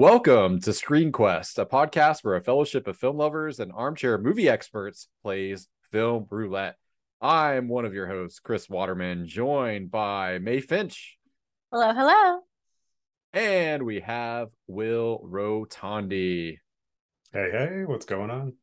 Welcome to Screen Quest, a podcast where a fellowship of film lovers and armchair movie experts plays film roulette. I'm one of your hosts, Chris Waterman, joined by Mae Finch. Hello, hello. And we have Will Rotondi. Hey, hey, what's going on?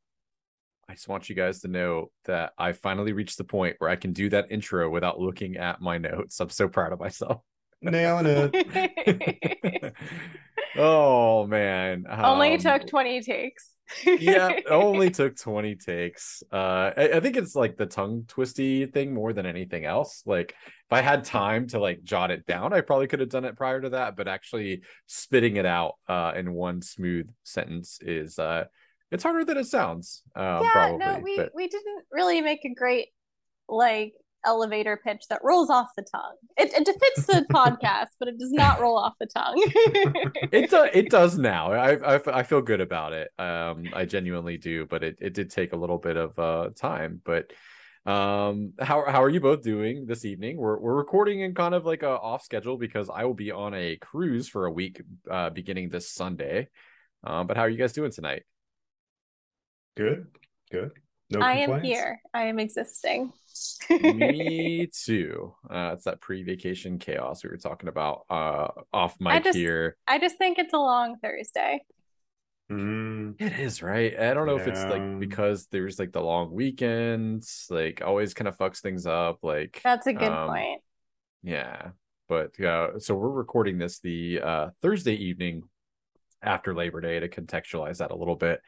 I just want you guys to know that I finally reached the point where I can do that intro without looking at my notes. I'm so proud of myself. Nailing it. oh man. Only Um, took 20 takes. yeah, only took 20 takes. Uh I, I think it's like the tongue twisty thing more than anything else. Like if I had time to like jot it down, I probably could have done it prior to that, but actually spitting it out uh in one smooth sentence is uh it's harder than it sounds. Um yeah, probably. no, we but we didn't really make a great like elevator pitch that rolls off the tongue. It, it defends the podcast, but it does not roll off the tongue. it does it does now. I, I I feel good about it. Um I genuinely do, but it, it did take a little bit of uh time. But um how how are you both doing this evening? We're we're recording in kind of like a off schedule because I will be on a cruise for a week uh beginning this Sunday. Um but how are you guys doing tonight? Good, good. No I am here. I am existing. Me too. Uh it's that pre-vacation chaos we were talking about uh off mic just- here. I just think it's a long Thursday. Mm, It is, right? I don't know if it's like because there's like the long weekends, like always kind of fucks things up. Like, That's a good um, point. yeah. But uh, so we're recording this the uh, Thursday evening after Labor Day to contextualize that a little bit.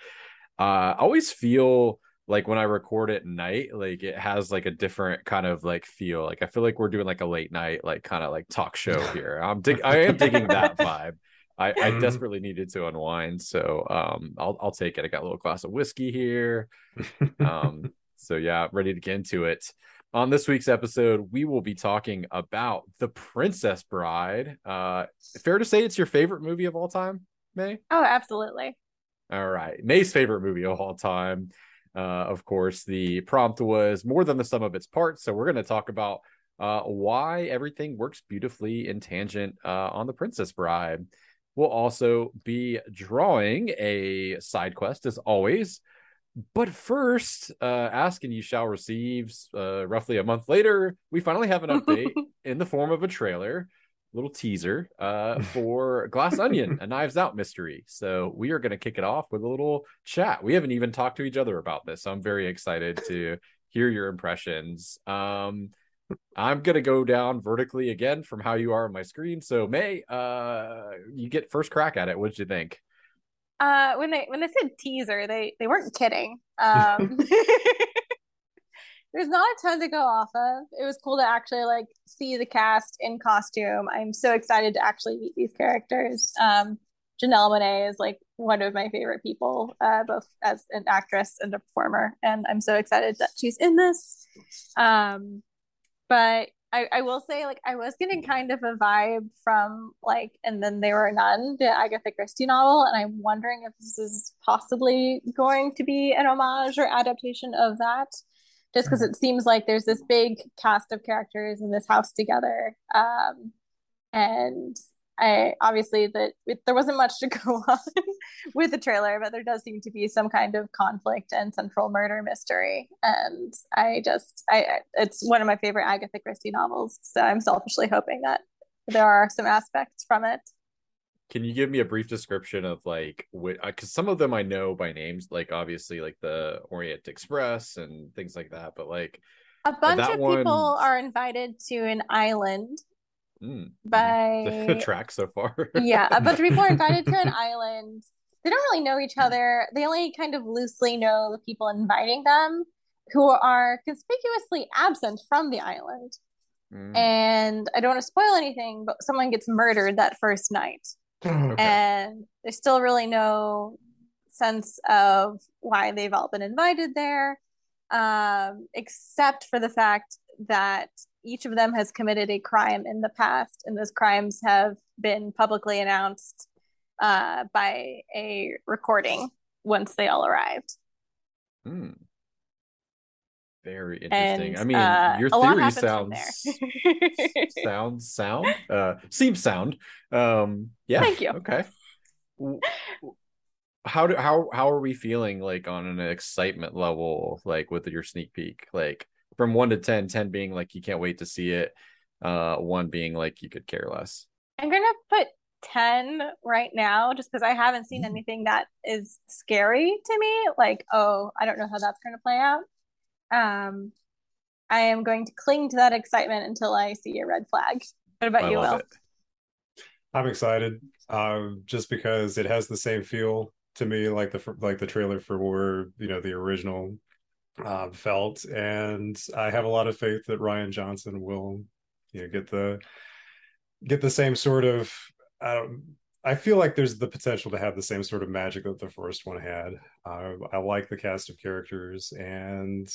Uh, I always feel like when I record at night, like it has like a different kind of like feel. Like I feel like we're doing like a late night, like kind of like talk show here. I'm dig- I am digging that vibe. I, I Mhm. desperately needed to unwind, so um, I'll I'll take it. I got a little glass of whiskey here. Um, so yeah, ready to get into it. On this week's episode, we will be talking about The Princess Bride. Uh, fair to say it's your favorite movie of all time, Mae? Oh, absolutely. All right. Mae's favorite movie of all time. Uh, of course, the prompt was more than the sum of its parts. So we're going to talk about uh, why everything works beautifully in tangent uh, on The Princess Bride. We'll also be drawing a side quest as always. But first, uh, ask and you shall receive. Uh, roughly a month later, we finally have an update in the form of a trailer, little teaser uh, for Glass Onion, a Knives Out mystery. So we are going to kick it off with a little chat. We haven't even talked to each other about this, so I'm very excited to hear your impressions. Um, I'm gonna go down vertically again from how you are on my screen. So Mae, uh, you get first crack at it. What'd you think? Uh, when they when they said teaser, they they weren't kidding. Um, there's not a ton to go off of. It was cool to actually like see the cast in costume. I'm so excited to actually meet these characters. Um, Janelle Monae is like one of my favorite people, uh, both as an actress and a performer, and I'm so excited that she's in this. Um, but I, I will say, like, I was getting kind of a vibe from like, and then there were none, the Agatha Christie novel, and I'm wondering if this is possibly going to be an homage or adaptation of that, just because it seems like there's this big cast of characters in this house together, um, and I obviously that there wasn't much to go on with the trailer, but there does seem to be some kind of conflict and central murder mystery. And I just, I, it's one of my favorite Agatha Christie novels. So I'm selfishly hoping that there are some aspects from it. Can you give me a brief description of like what? Because some of them I know by names, like obviously like the Orient Express and things like that. But like, A bunch of people one- are invited to an island mm, by the track so far. yeah, a bunch of people are invited to an island. They don't really know each other. They only kind of loosely know the people inviting them, who are conspicuously absent from the island. Mm, And I don't want to spoil anything, but someone gets murdered that first night. okay. And there's still really no sense of why they've all been invited there, um, except for the fact that each of them has committed a crime in the past, and those crimes have been publicly announced uh, by a recording once they all arrived. mm. Very interesting. And I mean, uh, your theory sounds sounds sound. Uh, seems sound. Um, yeah. Thank you. Okay. how do how how are we feeling like on an excitement level like with your sneak peek like from 1 to 10 10 being like you can't wait to see it uh 1 being like you could care less i'm gonna put 10 right now just because i haven't seen anything that is scary to me like oh i don't know how that's going to play out um i am going to cling to that excitement until i see a red flag what about I you will it. I'm excited, um, just because it has the same feel to me, like the like the trailer for where you know the original uh, felt, and I have a lot of faith that Rian Johnson will, you know, get the get the same sort of. I don't. I feel like there's the potential to have the same sort of magic that the first one had. Uh, I like the cast of characters, and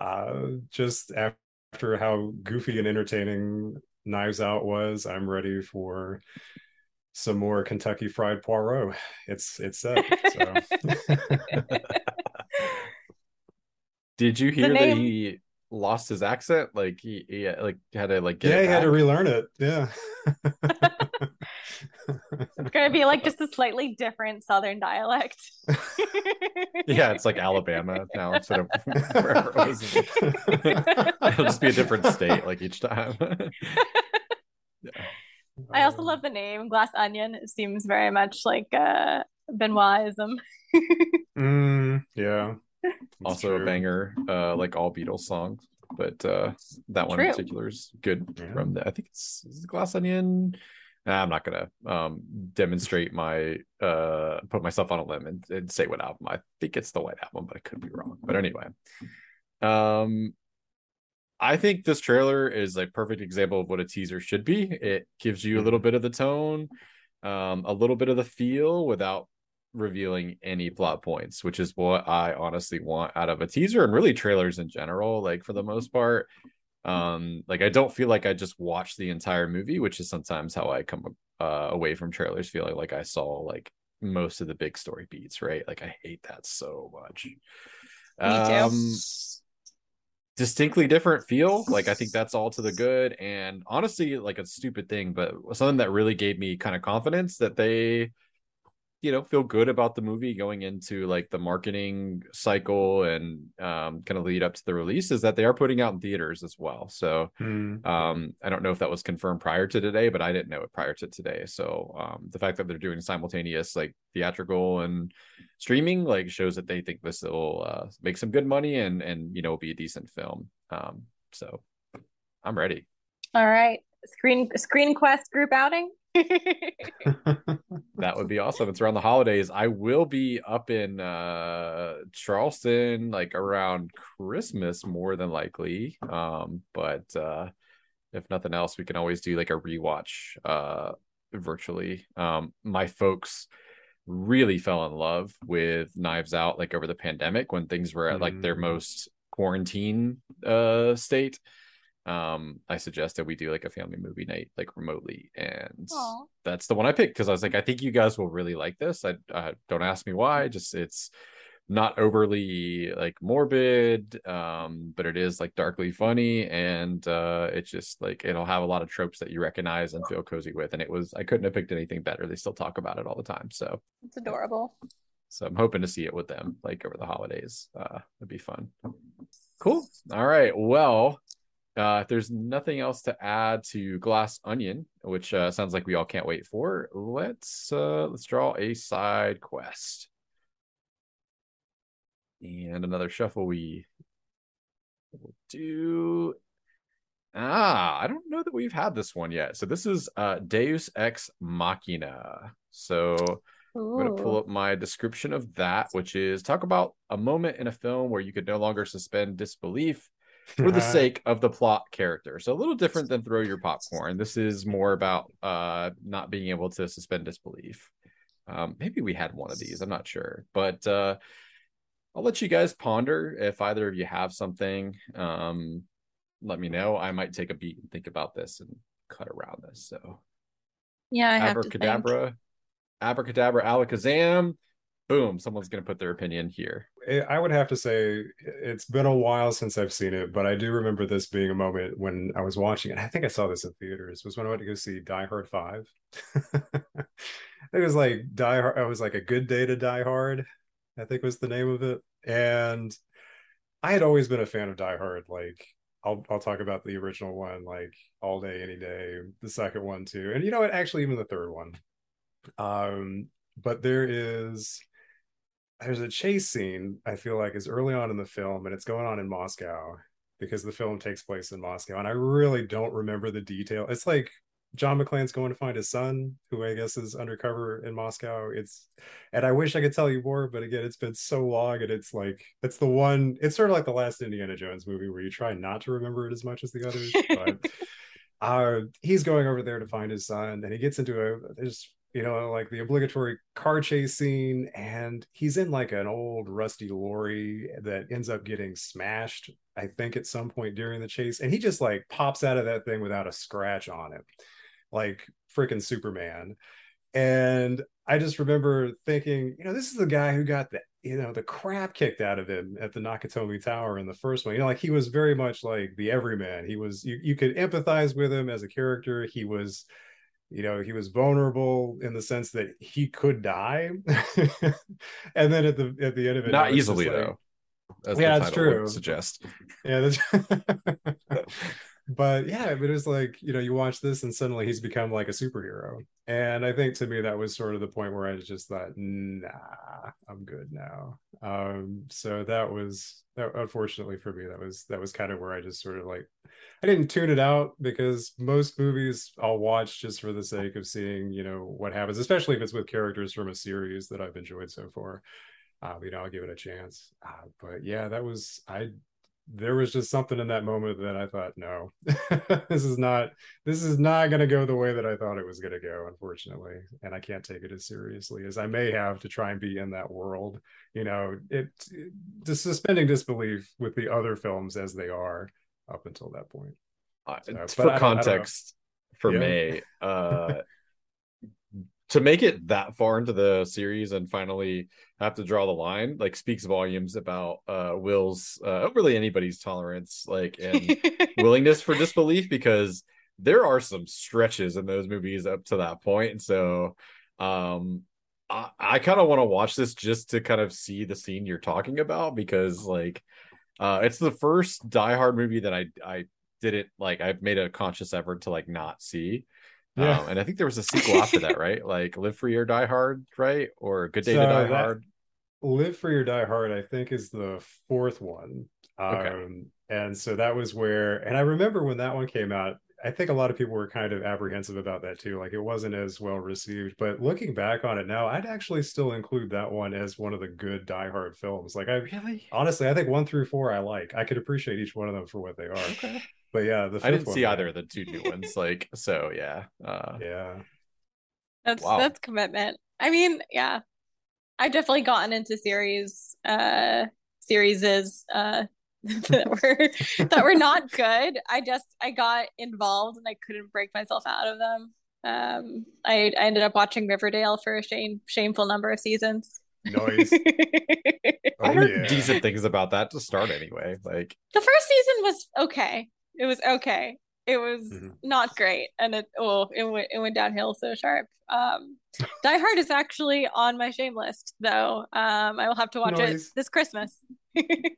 uh, just after how goofy and entertaining Knives Out was, I'm ready for some more Kentucky Fried Poirot. It's it's set. So. Did you hear name- that he lost his accent? Like he, he like had to like get yeah, it he had to relearn it. Yeah. it's going to be like just a slightly different southern dialect yeah, it's like Alabama now instead of wherever it was. It'll just be a different state like each time. Yeah. i also love the name glass onion it seems very much like uh benoitism Mm, yeah. That's also a banger, uh, like all Beatles songs, but uh, that one True. in particular is good. Yeah. From the, I think it's, is it Glass Onion. I'm not gonna um demonstrate my uh put myself on a limb and, and say what album. I think it's the White Album, but I could be wrong. But anyway, um, I think this trailer is a perfect example of what a teaser should be. It gives you a little bit of the tone, um, a little bit of the feel without revealing any plot points, which is what I honestly want out of a teaser and really trailers in general. Like for the most part, um, like I don't feel like I just watched the entire movie, which is sometimes how I come uh, away from trailers feeling like I saw like most of the big story beats. Right? Like I hate that so much. Um, distinctly different feel. Like I think that's all to the good. And honestly, like a stupid thing, but something that really gave me kind of confidence that they, you know, feel good about the movie going into like the marketing cycle and um, kind of lead up to the release is that they are putting out in theaters as well. So Mm. um, I don't know if that was confirmed prior to today, but I didn't know it prior to today. So um, the fact that they're doing simultaneous like theatrical and streaming like shows that they think this will uh, make some good money and and you know be a decent film. Um, so I'm ready. all right screen screen quest group outing That would be awesome. It's around the holidays. I will be up in uh Charleston like around Christmas more than likely. Um, but uh if nothing else, we can always do like a rewatch uh virtually. Um my folks really fell in love with Knives Out like over the pandemic when things were at like their Mm. most quarantine uh state. Um I that we do like a family movie night like remotely and Aw. that's the one I picked because I was like, I think you guys will really like this. I uh, don't ask me why. Just it's not overly like morbid, um, but it is like darkly funny, and uh, it's just like it'll have a lot of tropes that you recognize and feel cozy with. And it was I couldn't have picked anything better. They still talk about it all the time, so it's adorable so I'm hoping to see it with them like over the holidays. Uh, it'd be fun. Cool. All right. Well, uh, if there's nothing else to add to Glass Onion, which uh, sounds like we all can't wait for, let's uh, let's draw a side quest and another shuffle. We will do. Ah, I don't know that we've had this one yet. So this is uh, Deus Ex Machina. So I'm going to pull up my description of that, which is talk about a moment in a film where you could no longer suspend disbelief for the sake of the plot character. So a little different than throw your popcorn. This is more about uh not being able to suspend disbelief. Um maybe we had one of these, I'm not sure. But uh I'll let you guys ponder if either of you have something. Um let me know. I might take a beat and think about this and cut around this. So yeah i have to think. abracadabra, abracadabra, alakazam. Boom, someone's gonna put their opinion here. I would have to say it's been a while since I've seen it, but I do remember this being a moment when I was watching it. I think I saw this in theaters. Was when I went to go see Die Hard Five. it was like Die Hard. It was like a good day to Die Hard. I think was the name of it. And I had always been a fan of Die Hard. Like I'll I'll talk about the original one like all day, any day. The second one too, and you know what? Actually, even the third one. Um, but there is there's a chase scene I feel like is early on in the film, and it's going on in Moscow because the film takes place in Moscow, and I really don't remember the detail. It's like John McClane's going to find his son, who I guess is undercover in Moscow. It's, and I wish I could tell you more, but again, it's been so long, and it's like it's the one. It's sort of like the last Indiana Jones movie where you try not to remember it as much as the others. but uh, he's going over there to find his son, and he gets into a there's you know like the obligatory car chase scene, and he's in like an old rusty lorry that ends up getting smashed. I think at some point during the chase, and he just like pops out of that thing without a scratch on it like freaking Superman. And I just remember thinking, you know, this is the guy who got the, you know, the crap kicked out of him at the Nakatomi Tower in the first one. You know, like he was very much like the everyman. He was, you, you could empathize with him as a character. He was, you know, he was vulnerable in the sense that he could die. and then at the at the end of it, not easily like, though. yeah, that's true. Suggest. Yeah, that's but yeah, but it was like, you know, you watch this and suddenly he's become like a superhero. And I think to me that was sort of the point where I just thought, nah, I'm good now. Um, so that was that unfortunately for me, that was that was kind of where I just sort of like I didn't tune it out because most movies I'll watch just for the sake of seeing, you know, what happens, especially if it's with characters from a series that I've enjoyed so far. Uh, you know, I'll give it a chance. Uh, but yeah, that was I there was just something in that moment that I thought, no, this is not this is not going to go the way that I thought it was going to go, unfortunately, and I can't take it as seriously as I may have to try and be in that world. You know, it, it just suspending disbelief with the other films as they are up until that point. So, for context, for yeah. me, uh, to make it that far into the series and finally have to draw the line like speaks volumes about uh will's uh really anybody's tolerance like and willingness for disbelief because there are some stretches in those movies up to that point. And so um i, I kind of want to watch this just to kind of see the scene you're talking about because like uh it's the first die hard movie that i i didn't like i made a conscious effort to like not see yeah. Um, and I think there was a sequel after that, right? Like Live Free or Die Hard, right? Or Good Day so to Die that, Hard. Live Free or Die Hard, I think, is the fourth one. Okay. Um, and so that was where, and I remember when that one came out, I think a lot of people were kind of apprehensive about that too. Like it wasn't as well received. But looking back on it now, I'd actually still include that one as one of the good Die Hard films. Like I really, honestly, I think one through four I like. I could appreciate each one of them for what they are. Okay. But yeah, the I didn't see either of the two new ones. Like so, yeah, uh, yeah. That's wow. that's commitment. I mean, yeah, I've definitely gotten into series, uh, series is uh that were that were not good. I just I got involved and I couldn't break myself out of them. Um, I I ended up watching Riverdale for a shame shameful number of seasons. Noise. oh, I heard yeah. decent things about that to start anyway. Like the first season was okay it was okay. It was mm-hmm. not great, and it oh it went it went downhill so sharp. Um, Die Hard is actually on my shame list, though. Um, I will have to watch Noise. it this Christmas.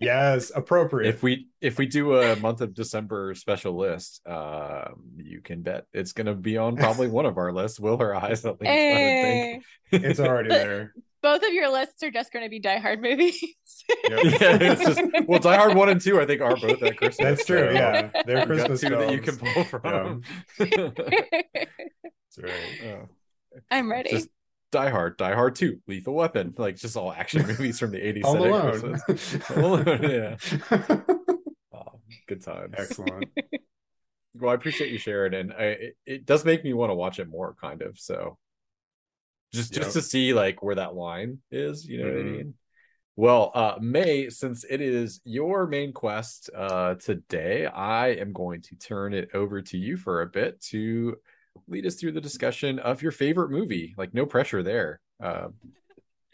Yes, appropriate. If we if we do a month of December special list, um, you can bet it's going to be on probably one of our lists. Will her eyes at least? Hey. it's already there both of your lists are just going to be Die Hard movies. Yep. yeah, it's just well, Die Hard one and two, I think, are both at Christmas. That's true. So, yeah, they're Christmas two films. that you can pull from. Yeah. That's right. Oh. I'm ready. Just Die Hard, Die Hard Two, Lethal Weapon, like just all action movies from the '80s. all alone. all alone. Yeah. Oh, good times. Excellent. Well, I appreciate you sharing, and I, it, it does make me want to watch it more, kind of. So just yep. just to see like where that line is you know mm-hmm. what i mm-hmm. mean well uh Mae since it is your main quest uh today i am going to turn it over to you for a bit to lead us through the discussion of your favorite movie. Like no pressure there. Uh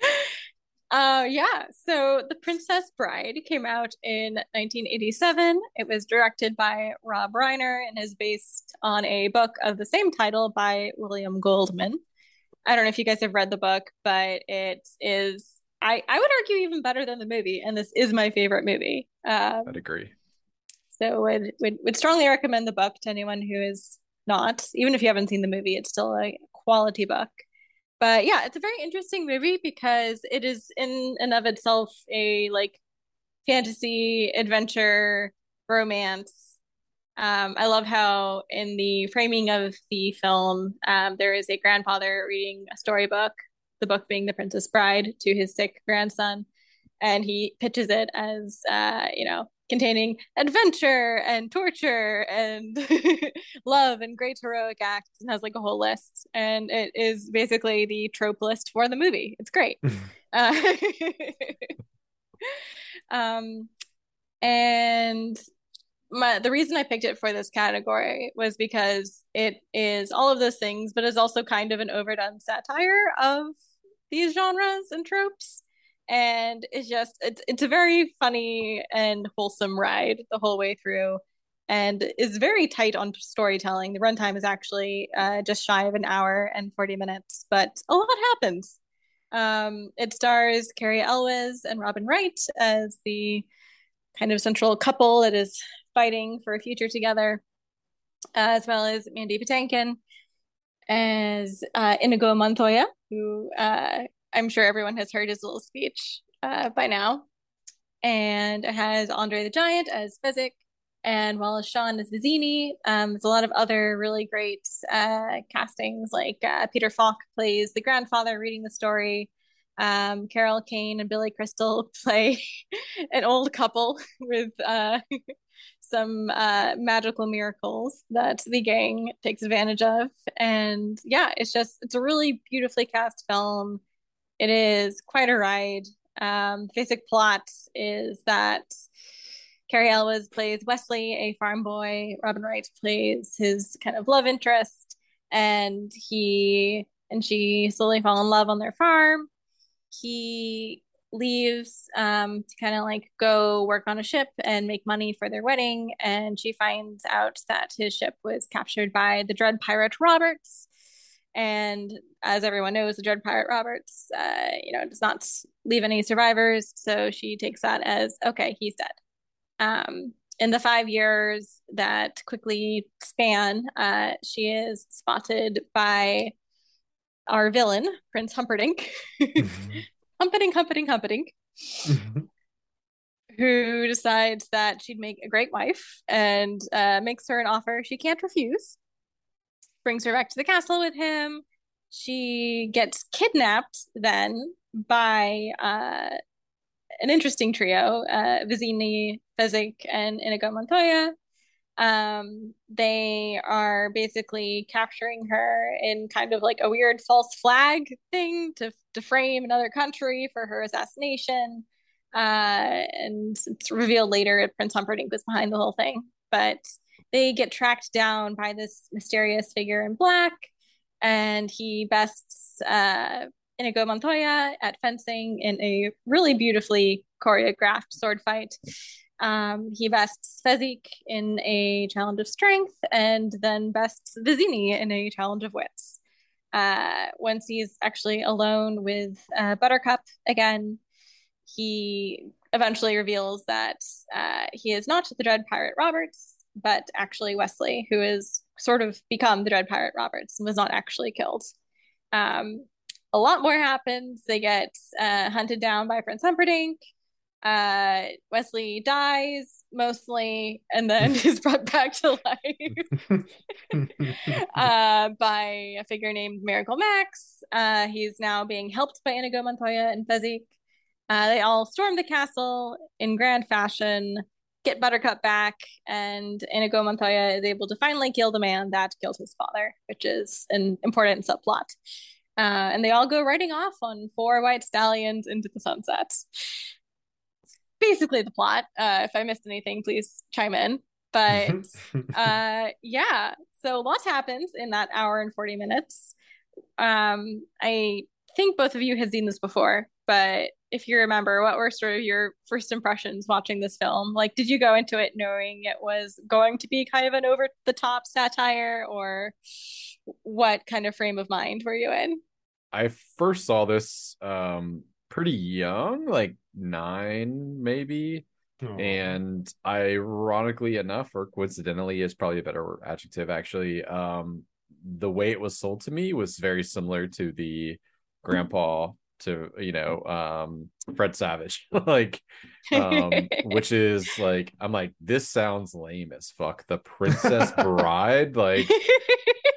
uh yeah. So the princess bride came out in 1987 it was directed by rob reiner and is based on a book of the same title by william goldman. I don't know if you guys have read the book, but it is I I would argue even better than the movie, and this is my favorite movie. Um, I'd agree. So would, would would strongly recommend the book to anyone who is not, even if you haven't seen the movie, it's still a quality book. But yeah, it's a very interesting movie because it is in and of itself a like fantasy adventure romance. Um, I love how in the framing of the film, um, there is a grandfather reading a storybook, the book being The Princess Bride, to his sick grandson, and he pitches it as uh, you know containing adventure and torture and love and great heroic acts and has like a whole list. And it is basically the trope list for the movie. It's great. Uh, um and my the reason I picked it for this category was because it is all of those things, but is also kind of an overdone satire of these genres and tropes and it's just it's it's a very funny and wholesome ride the whole way through. And is very tight on storytelling. The runtime is actually uh, just shy of an hour and 40 minutes but a lot happens. Um, it stars Cary Elwes and Robin Wright as the kind of central couple that is fighting for a future together as well as Mandy Patinkin as uh, Inigo Montoya, who uh, I'm sure everyone has heard his little speech uh, by now. And it has Andre the Giant as Fezzik and Wallace Shawn as Vizzini. Um, there's a lot of other really great uh, castings, like uh, Peter Falk plays the grandfather reading the story. Um, Carol Kane and Billy Crystal play an old couple with uh, some uh, magical miracles that the gang takes advantage of. And yeah, it's just, it's a really beautifully cast film. It is quite a ride. Um, basic plot is that Cary Elwes plays Westley, a farm boy. Robin Wright plays his kind of love interest, and he and she slowly fall in love on their farm. He leaves um, to kind of like go work on a ship and make money for their wedding, and she finds out that his ship was captured by the Dread Pirate Roberts, and as everyone knows, the Dread Pirate Roberts, uh, you know, does not leave any survivors. So she takes that as okay, he's dead. Um, in the five years that quickly span, uh, she is spotted by our villain, Prince Humperdinck. mm-hmm. Humperdinck, Humperdinck, Humperdinck. Mm-hmm. Who decides that she'd make a great wife and uh, makes her an offer she can't refuse brings her back to the castle with him. She gets kidnapped then by uh, an interesting trio, uh, Vizzini, Fezzik, and Inigo Montoya. Um, they are basically capturing her in kind of like a weird false flag thing to, frame another country for her assassination. Uh, and it's revealed later Prince Humperdinck was behind the whole thing. But they get tracked down by this mysterious figure in black, and he bests uh, Inigo Montoya at fencing in a really beautifully choreographed sword fight. Um, he bests Fezzik in a challenge of strength, and then bests Vizzini in a challenge of wits. Uh, once he's actually alone with uh, Buttercup again, he eventually reveals that uh, he is not the Dread Pirate Roberts, but actually Westley, who is sort of become the Dread Pirate Roberts was not actually killed. Um, a lot more happens. They get uh, hunted down by Prince Humperdinck. Uh, Wesley dies mostly and then is brought back to life uh, by a figure named Miracle Max. Uh, he's now being helped by Inigo Montoya and Fezzik. Uh, they all storm the castle in grand fashion get Buttercup back, and Inigo Montoya is able to finally kill the man that killed his father, which is an important subplot. Uh, and they all go riding off on four white stallions into the sunset. Basically, the plot. Uh, if I missed anything, please chime in. But uh, yeah, so lots happens in that hour and 40 minutes. Um, I think both of you had seen this before, but if you remember, what were sort of your first impressions watching this film? Like, did you go into it knowing it was going to be kind of an over the top satire, or what kind of frame of mind were you in? I first saw this um pretty young, like nine maybe. Oh. And ironically enough, or coincidentally, is probably a better adjective actually. Um, the way it was sold to me was very similar to the grandpa to you know um fred savage. Like um which is like i'm like this sounds lame as fuck. The princess bride? Like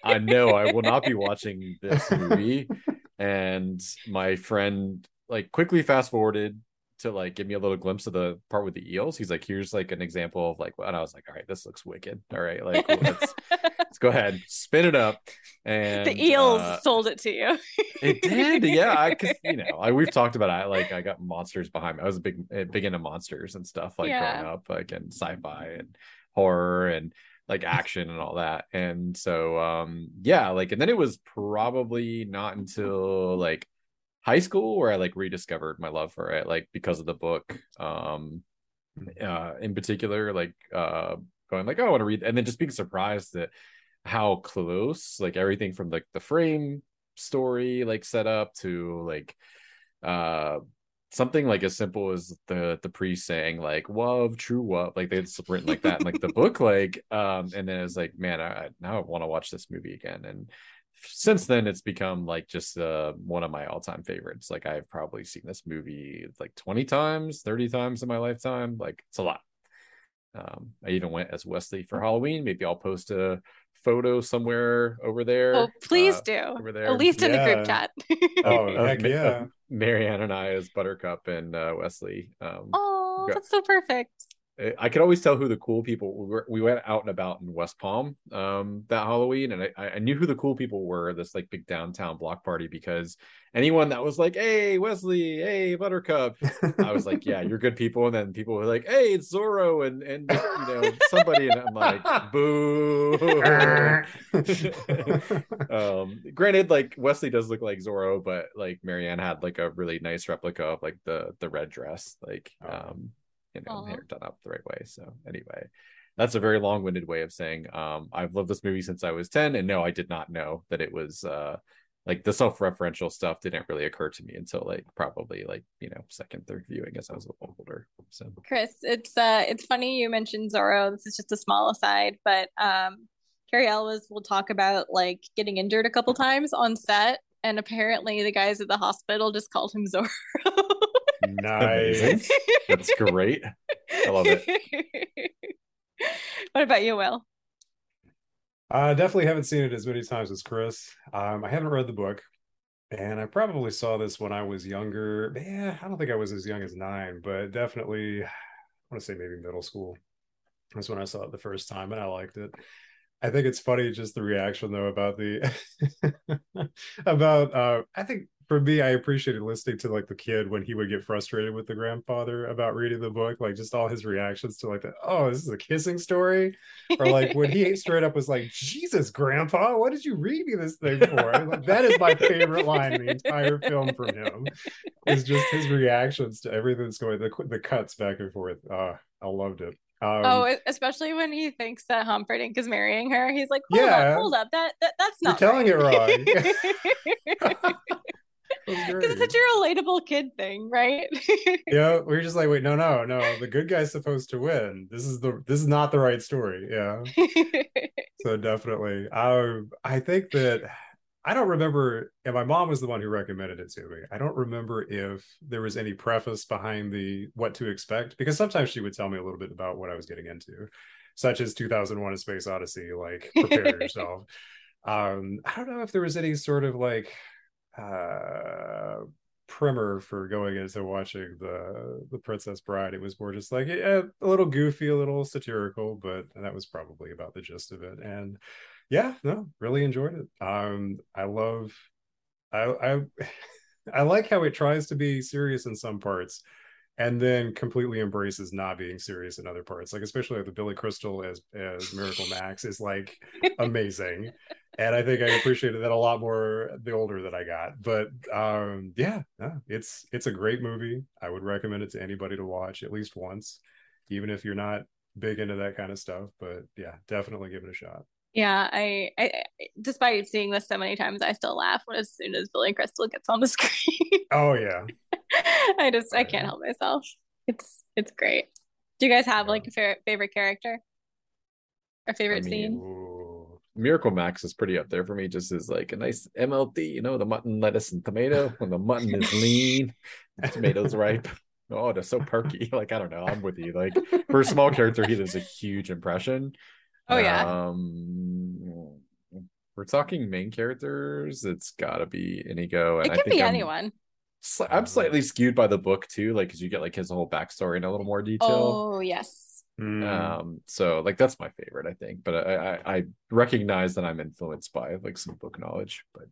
i know i will not be watching this movie. And my friend like quickly fast forwarded to like give me a little glimpse of the part with the eels. He's like, here's like an example of like, and I was like, all right, this looks wicked. All right, like let's let's go ahead, spin it up. And the eels uh, sold it to you. it did, yeah. I cause you know, I we've talked about it. I like I got monsters behind me. I was a big big into monsters and stuff like Yeah. growing up, like in sci-fi and horror and like action and all that. And so um yeah, like and then it was probably not until like high school where I like rediscovered my love for it, like because of the book. Um uh in particular, like uh going like, oh, I want to read and then just being surprised at how close like everything from like the frame story like set up to like uh something like as simple as the the priest saying like love true love like it's written like that in like the book like um and then it's like man i now i want to watch this movie again and since then it's become like just uh one of my all-time favorites like i've probably seen this movie like 20 times 30 times in my lifetime like it's a lot um i even went as westley for halloween maybe i'll post a photo somewhere over there oh, please uh, do. over there. At least in the group chat. Oh, heck yeah. Marianne and I as Buttercup and uh, Westley. Um, oh, that's so perfect. I- I could always tell who the cool people we were. We went out and about in West Palm um, that Halloween, and I, I knew who the cool people were. This like big downtown block party because anyone that was like, "Hey, Westley, hey, Buttercup," I was like, "Yeah, you're good people." And then people were like, "Hey, it's Zorro," and and you know somebody, and I'm like, "Boo." um granted like westley does look like zorro but like marianne had like a really nice replica of like the the red dress like Oh. um you know hair done up the right way so anyway that's a very long-winded way of saying um i've loved this movie since i was 10 and no i did not know that it was uh like the self-referential stuff didn't really occur to me until like probably like you know second third viewing as i was a little older so Chris, it's uh it's funny you mentioned Zorro. This is just a small aside, but um Cary Elwes will talk about like getting injured a couple times on set, and apparently the guys at the hospital just called him Zorro. nice. that's great I love it. what about you, Will? I definitely haven't seen it as many times as Chris. Um, I haven't read the book, and I probably saw this when I was younger. Yeah, I don't think I was as young as nine, but definitely, I want to say maybe middle school. That's when I saw it the first time, and I liked it. I think it's funny just the reaction though about the about uh I think for me I appreciated listening to like the kid when he would get frustrated with the grandfather about reading the book like just all his reactions to like the oh this is a kissing story or like when he straight up was like Jesus grandpa what did you read me this thing for like, that is my favorite line in the entire film from him is just his reactions to everything that's going the the cuts back and forth uh I loved it um, oh, especially when he thinks that Humperdinck is marrying her, he's like, "Hold Yeah. up, hold up, that, that that's You're not telling it right." Because great. it's such a relatable kid thing, right? yeah we are just like wait no no no the good guy's supposed to win. This is the this is not the right story yeah. So definitely. I i think that i don't remember and my mom was the one who recommended it to me. I don't remember if there was any preface behind the what to expect because sometimes she would tell me a little bit about what i was getting into such as 2001 a space odyssey like prepare yourself. Um i don't know if there was any sort of like uh primer for going into watching the the princess bride. It was more just like yeah, a little goofy a little satirical but that was probably about the gist of it. And yeah no really enjoyed it. Um i love i i i like how it tries to be serious in some parts and then completely embraces not being serious in other parts like especially like the billy crystal as as miracle max is like amazing and I think I appreciated that a lot more the older that I got. But um, yeah, it's it's a great movie. I would recommend it to anybody to watch at least once, even if you're not big into that kind of stuff. But yeah, definitely give it a shot. Yeah, I, I, despite seeing this so many times, I still laugh as soon as Billy Crystal gets on the screen. Oh yeah. I just I can't help myself. It's it's great. Do you guys have like a favorite favorite character? A favorite I mean, scene? Ooh. Miracle Max is pretty up there for me, just as like a nice MLT, you know, the mutton, lettuce, and tomato. When the mutton is lean, the tomatoes ripe. Oh, they're so perky. Like, I don't know. I'm with you. Like, for a small character, he does a huge impression. Oh yeah. Um, we're talking main characters. It's got to be Inigo, and it could be I'm, anyone. I'm slightly skewed by the book too, like because you get like his whole backstory in a little more detail. Oh yes. Mm. Um, so like that's my favorite, I think. But I, I, I recognize that I'm influenced by like some book knowledge. But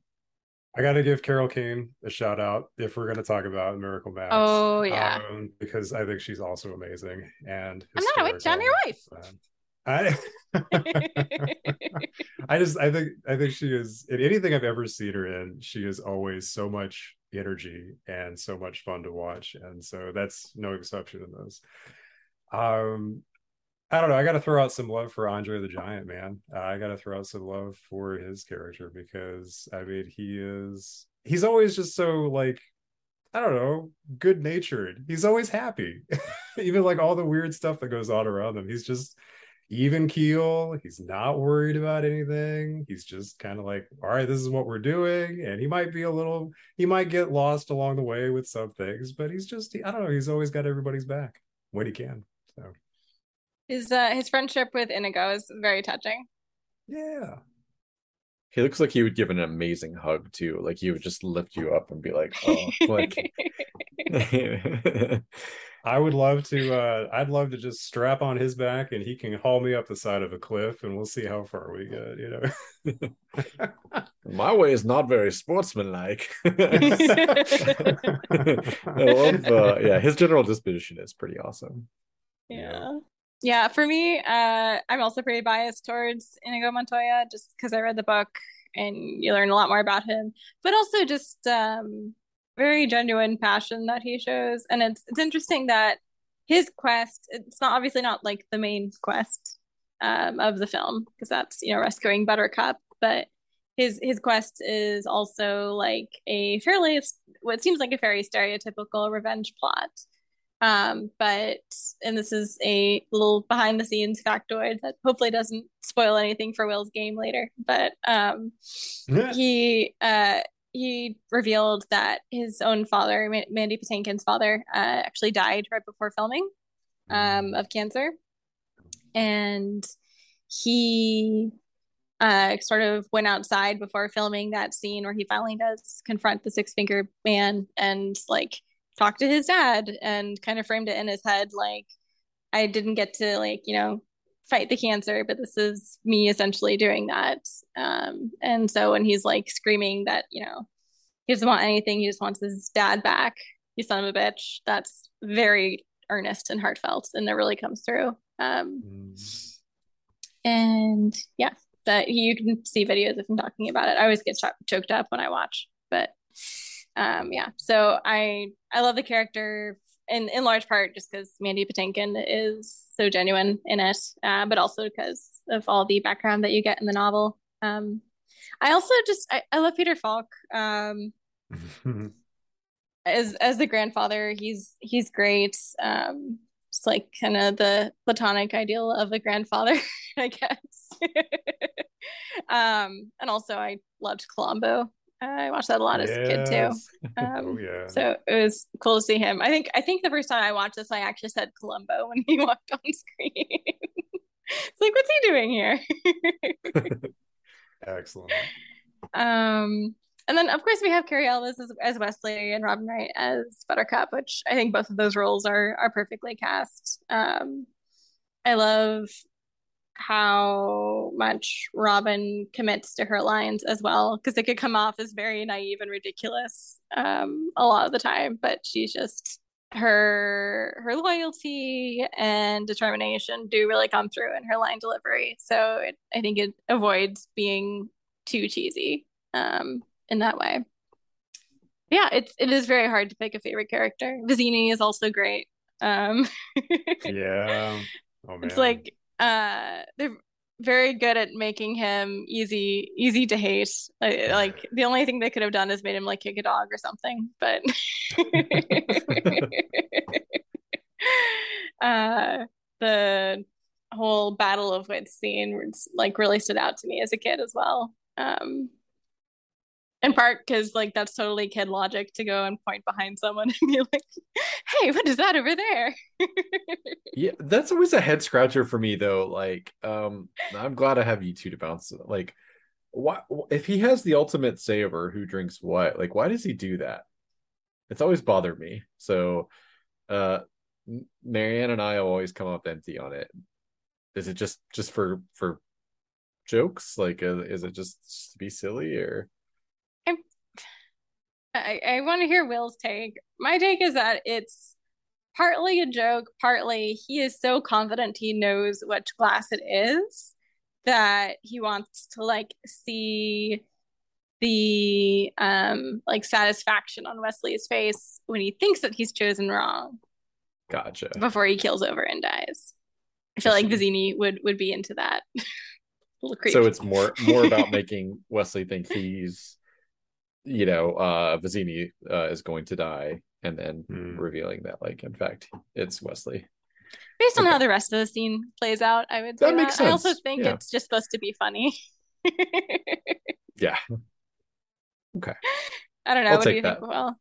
I got to give Carol Kane a shout out if we're going to talk about Miracle Max. Oh yeah, um, because I think she's also amazing and I'm not with John, your wife. I I just I think I think she is in anything I've ever seen her in, she is always so much energy and so much fun to watch. And so that's no exception in this. Um I don't know. I got to throw out some love for Andre the Giant, man. Uh, I got to throw out some love for his character because I mean, he is, he's always just so like, I don't know, good natured. He's always happy. Even like all the weird stuff that goes on around him. He's just, even keel. He's not worried about anything. He's just kind of like, all right, this is what we're doing. And he might be a little, he might get lost along the way with some things, but he's just, I don't know, he's always got everybody's back when he can. So his uh his friendship with Inigo is very touching. Yeah. He looks like he would give an amazing hug too. Like he would just lift you up and be like, oh, like I would love to uh I'd love to just strap on his back and he can haul me up the side of a cliff and we'll see how far we get, you know. My way is not very sportsmanlike. I love uh, yeah, his general disposition is pretty awesome. Yeah. Yeah, for me, uh I'm also pretty biased towards Inigo Montoya just because I read the book and you learn a lot more about him. But also just um very genuine passion that he shows and it's it's interesting that his quest it's not obviously not like the main quest um, of the film because that's you know rescuing buttercup but his his quest is also like a fairly what seems like a very stereotypical revenge plot um but and this is a little behind the scenes factoid that hopefully doesn't spoil anything for will's game later but um yeah. he uh he revealed that his own father, Mandy Patinkin's father, uh, actually died right before filming um, mm. of cancer. And he uh, sort of went outside before filming that scene where he finally does confront the six finger man and like talk to his dad and kind of framed it in his head like, I didn't get to like, you know, fight the cancer, but this is me essentially doing that. Um, and so when he's like screaming that, you know, he doesn't want anything, he just wants his dad back, you son of a bitch, that's very earnest and heartfelt, and that really comes through. Um, mm. And yeah, that you can see videos of him talking about it. I always get ch- choked up when I watch, but um, yeah. So I I love the character in in large part just because Mandy Patinkin is so genuine in it, uh, but also because of all the background that you get in the novel. Um, I also just I, I love Peter Falk. Um, as as the grandfather, he's he's great. Um, it's like kind of the platonic ideal of a grandfather, I guess. um, and also I loved I watched that a lot as a kid too. Um, oh yeah. So it was cool to see him. I think I think the first time I watched this, I actually said Columbo when he walked on screen. it's like, what's he doing here? Excellent. Um, and then of course we have Cary Elwes as, as Westley and Robin Wright as Buttercup, which I think both of those roles are are perfectly cast. Um, I love how much Robin commits to her lines as well, because it could come off as very naive and ridiculous um, a lot of the time, but she's just her her loyalty and determination do really come through in her line delivery. So it, I think it avoids being too cheesy um, in that way. Yeah, it's it is very hard to pick a favorite character. Vizzini is also great. Um, yeah. Oh, man. It's like uh they're very good at making him easy easy to hate. Like, like the only thing they could have done is made him like kick a dog or something. But uh, the whole battle of wits scene like really stood out to me as a kid as well. Um, in part because like that's totally kid logic to go and point behind someone and be like hey what is that over there? Yeah that's always a head scratcher for me though like um i'm glad i have you two to bounce like why if he has the ultimate say over who drinks what like why does he do that? It's always bothered me so uh marianne and i always come up empty on it. Is it just just for for jokes? Like uh, is it just, just to be silly or I, I want to hear Will's take. My take is that it's partly a joke, partly he is so confident he knows which glass it is that he wants to like see the um like satisfaction on Westley's face when he thinks that he's chosen wrong. Gotcha. Before he kills over and dies. I feel like Vizzini would would be into that. so it's more more about making Westley think he's you know, uh Vizzini uh, is going to die, and then mm. revealing that, like, in fact, it's Westley. Based on okay. how the rest of the scene plays out, I would say that, that. makes sense. I also think yeah. it's just supposed to be funny. yeah. Okay. I don't know. I'll what do you that. think? Well.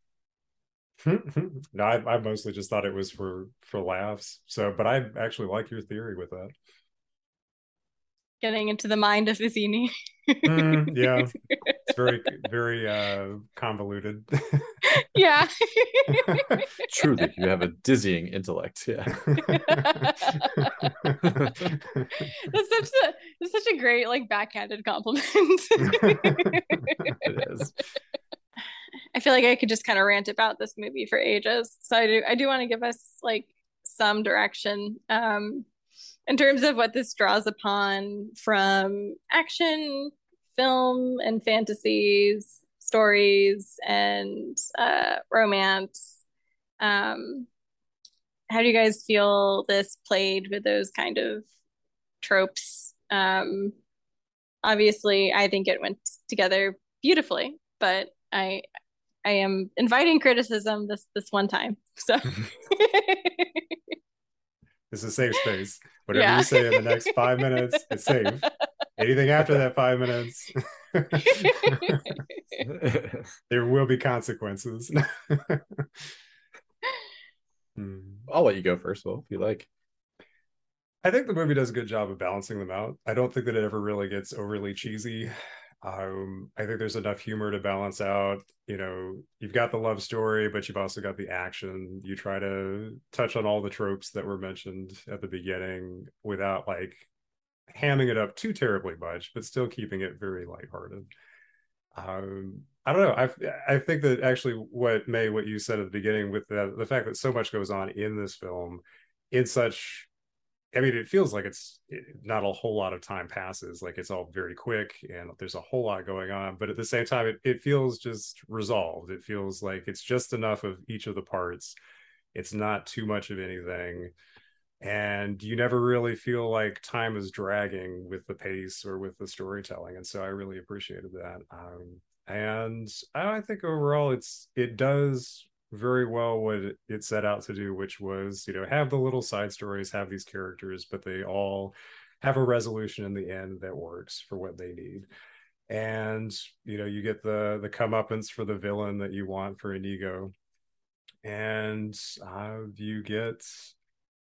no, I, I mostly just thought it was for for laughs. So, but I actually like your theory with that getting into the mind of Vizzini. mm, yeah, it's very very uh, convoluted. yeah, truly, you have a dizzying intellect. Yeah, that's such a that's such a great like backhanded compliment. it is. I feel like I could just kind of rant about this movie for ages. So I do I do want to give us like some direction. Um, in terms of what this draws upon from action, film, and fantasies, stories, and uh, romance. Um, how do you guys feel this played with those kind of tropes? Um, obviously, I think it went together beautifully, but I I am inviting criticism this this one time. So It's a safe space. Whatever yeah. you say in the next five minutes, it's safe. Anything after that five minutes, there will be consequences. Hmm. I'll let you go first, Will, if you like. I think the movie does a good job of balancing them out. I don't think that it ever really gets overly cheesy. Um, I think there's enough humor to balance out. You know, you've got the love story, but you've also got the action. You try to touch on all the tropes that were mentioned at the beginning without like hamming it up too terribly much, but still keeping it very lighthearted. Um, I don't know. I I think that actually what Mae what you said at the beginning with the the fact that so much goes on in this film in such I mean, it feels like it's not a whole lot of time passes. Like it's all very quick and there's a whole lot going on. But at the same time, it, it feels just resolved. It feels like it's just enough of each of the parts. It's not too much of anything. And you never really feel like time is dragging with the pace or with the storytelling. And so I really appreciated that. Um, and I think overall, it's it does very well what it set out to do, which was, you know, have the little side stories, have these characters, but they all have a resolution in the end that works for what they need. And you know, you get the the comeuppance for the villain that you want for Inigo, and uh, you get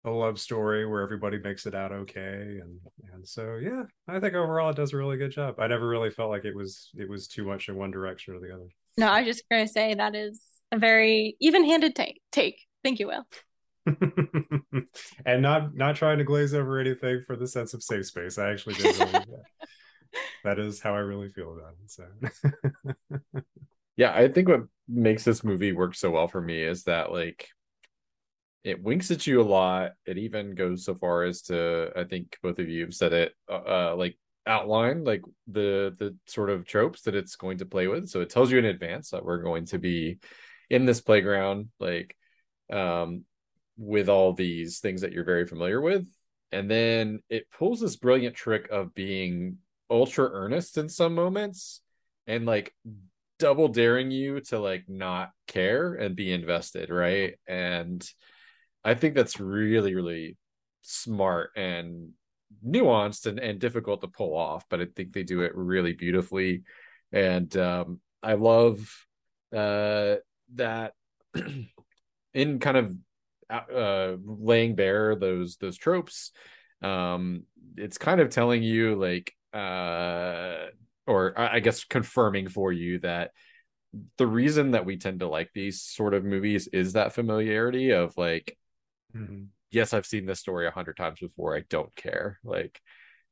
a love story where everybody makes it out okay and and so yeah i think overall it does a really good job i never really felt like it was it was too much in one direction or the other no i was just gonna say that is a very even-handed take. Take. Thank you, Will. and not not trying to glaze over anything for the sense of safe space. I actually did really that. that is how I really feel about it. So yeah, I think what makes this movie work so well for me is that like it winks at you a lot. It even goes so far as to I think both of you have said it uh, uh like outline like the the sort of tropes that it's going to play with. So it tells you in advance that we're going to be in this playground like um with all these things that you're very familiar with and then it pulls this brilliant trick of being ultra earnest in some moments and like double daring you to like not care and be invested right and i think that's really really smart and nuanced and, and difficult to pull off but i think they do it really beautifully. And um, i love uh, that in kind of uh, laying bare those those tropes um it's kind of telling you like uh or I guess confirming for you that the reason that we tend to like these sort of movies is that familiarity of like mm-hmm. yes i've seen this story a hundred times before i don't care like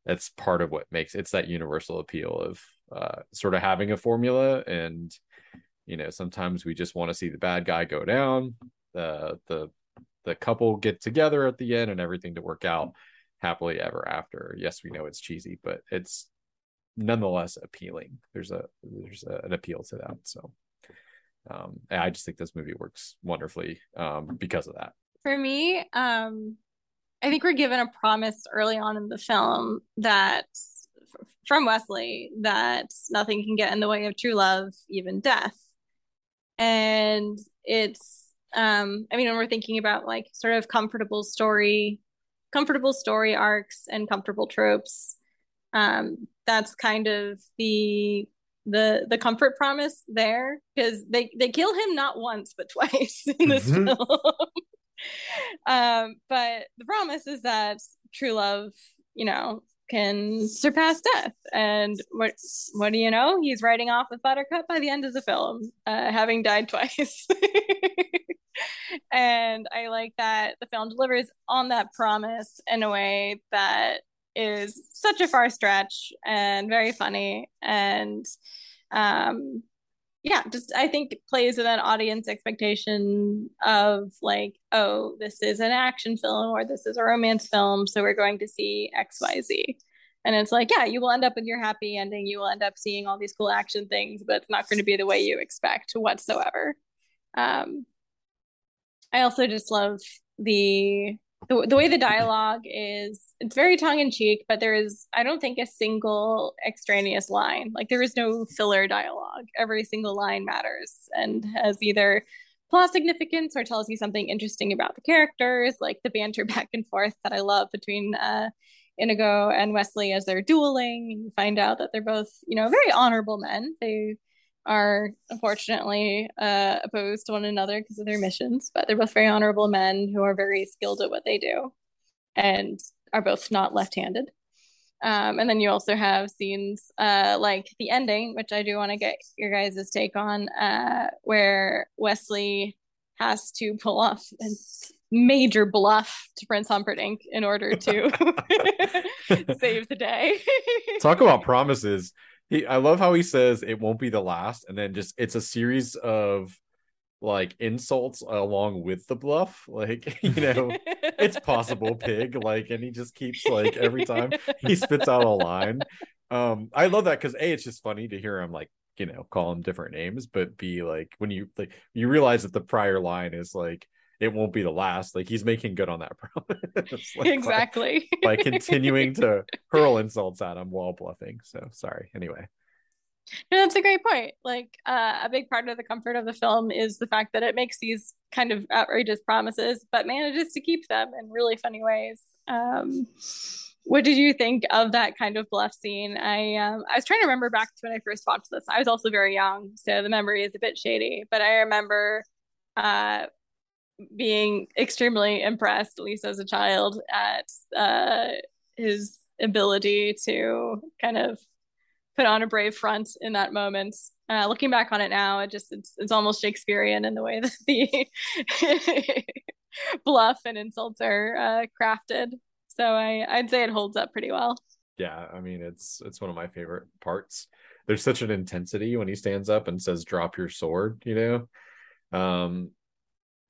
that's part of what makes it's that universal appeal of uh, sort of having a formula and you know sometimes we just want to see the bad guy go down the the the couple get together at the end and everything to work out happily ever after yes we know it's cheesy but it's nonetheless appealing. There's a there's a, an appeal to that. So um, I just think this movie works wonderfully um, because of that. For me, um, I think we're given a promise early on in the film that from Westley that nothing can get in the way of true love, even death. And it's um I mean when we're thinking about like sort of comfortable story comfortable story arcs and comfortable tropes um that's kind of the the the comfort promise there because they they kill him not once but twice in this mm-hmm. film um but the promise is that true love you know can surpass death. And what what do you know? He's riding off with buttercup by the end of the film uh, having died twice. And i like that the film delivers on that promise in a way that is such a far stretch and very funny. And um yeah just i think plays with an audience expectation of like oh this is an action film or this is a romance film so we're going to see xyz and it's like yeah you will end up with your happy ending you will end up seeing all these cool action things but it's not going to be the way you expect whatsoever. Um i also just love the the, the way the dialogue is it's very tongue-in-cheek but there is i don't think a single extraneous line. Like there is no filler dialogue. Every single line matters and has either plot significance or tells you something interesting about the characters like the banter back and forth that i love between uh, inigo and westley as they're dueling. You find out that they're both you know very honorable men. They are unfortunately uh, opposed to one another because of their missions, but they're both very honorable men who are very skilled at what they do and are both not left handed. Um, and then you also have scenes uh, like the ending, which I do want to get your guys' take on, uh, where Westley has to pull off a major bluff to Prince Humperdinck in order to save the day. Talk about promises he I love how he says it won't be the last, and then just it's a series of like insults along with the bluff. Like, you know, it's possible, pig. Like, and he just keeps like every time he spits out a line. Um, I love that because A, it's just funny to hear him like, you know, call him different names, but B, like when you like you realize that the prior line is like it won't be the last. Like he's making good on that promise. like, exactly. By, by continuing to hurl insults at him while bluffing. So sorry. Anyway. No, that's a great point. Like uh, a big part of the comfort of the film is the fact that it makes these kind of outrageous promises, but manages to keep them in really funny ways. Um, what did you think of that kind of bluff scene? I um, I was trying to remember back to when I first watched this. I was also very young, so the memory is a bit shady. But I remember uh, being extremely impressed, at least as a child, at uh, his ability to kind of put on a brave front in that moment. Uh, looking back on it now, it just it's it's almost Shakespearean in the way that the bluff and insults are uh, crafted. So I I'd say it holds up pretty well. Yeah, I mean it's it's one of my favorite parts. There's such an intensity when he stands up and says, "Drop your sword," you know. Um,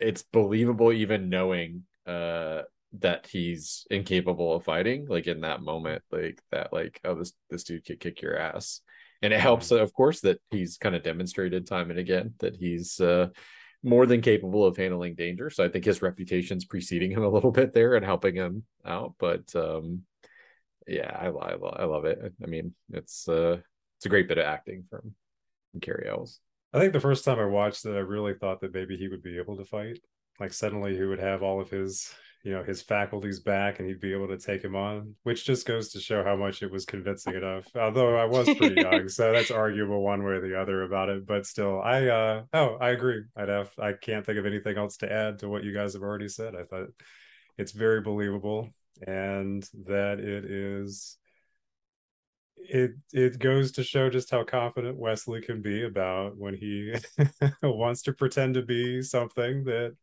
it's believable even knowing uh that he's incapable of fighting like in that moment like that like oh this this dude could kick your ass and it helps of course that he's kind of demonstrated time and again that he's uh more than capable of handling danger. So I think his reputation's preceding him a little bit there and helping him out. But um, yeah, I, I, I love it. I mean, it's uh, it's a great bit of acting from, from Cary Elwes. I think the first time I watched it, I really thought that maybe he would be able to fight. Like suddenly he would have all of his you know his faculties back and he'd be able to take him on which just goes to show how much it was convincing enough. Although i was pretty young so that's arguable one way or the other about it but still i uh oh i agree. I'd have i can't think of anything else to add to what you guys have already said. I thought it's very believable and that it is it it goes to show just how confident Westley can be about when he wants to pretend to be something that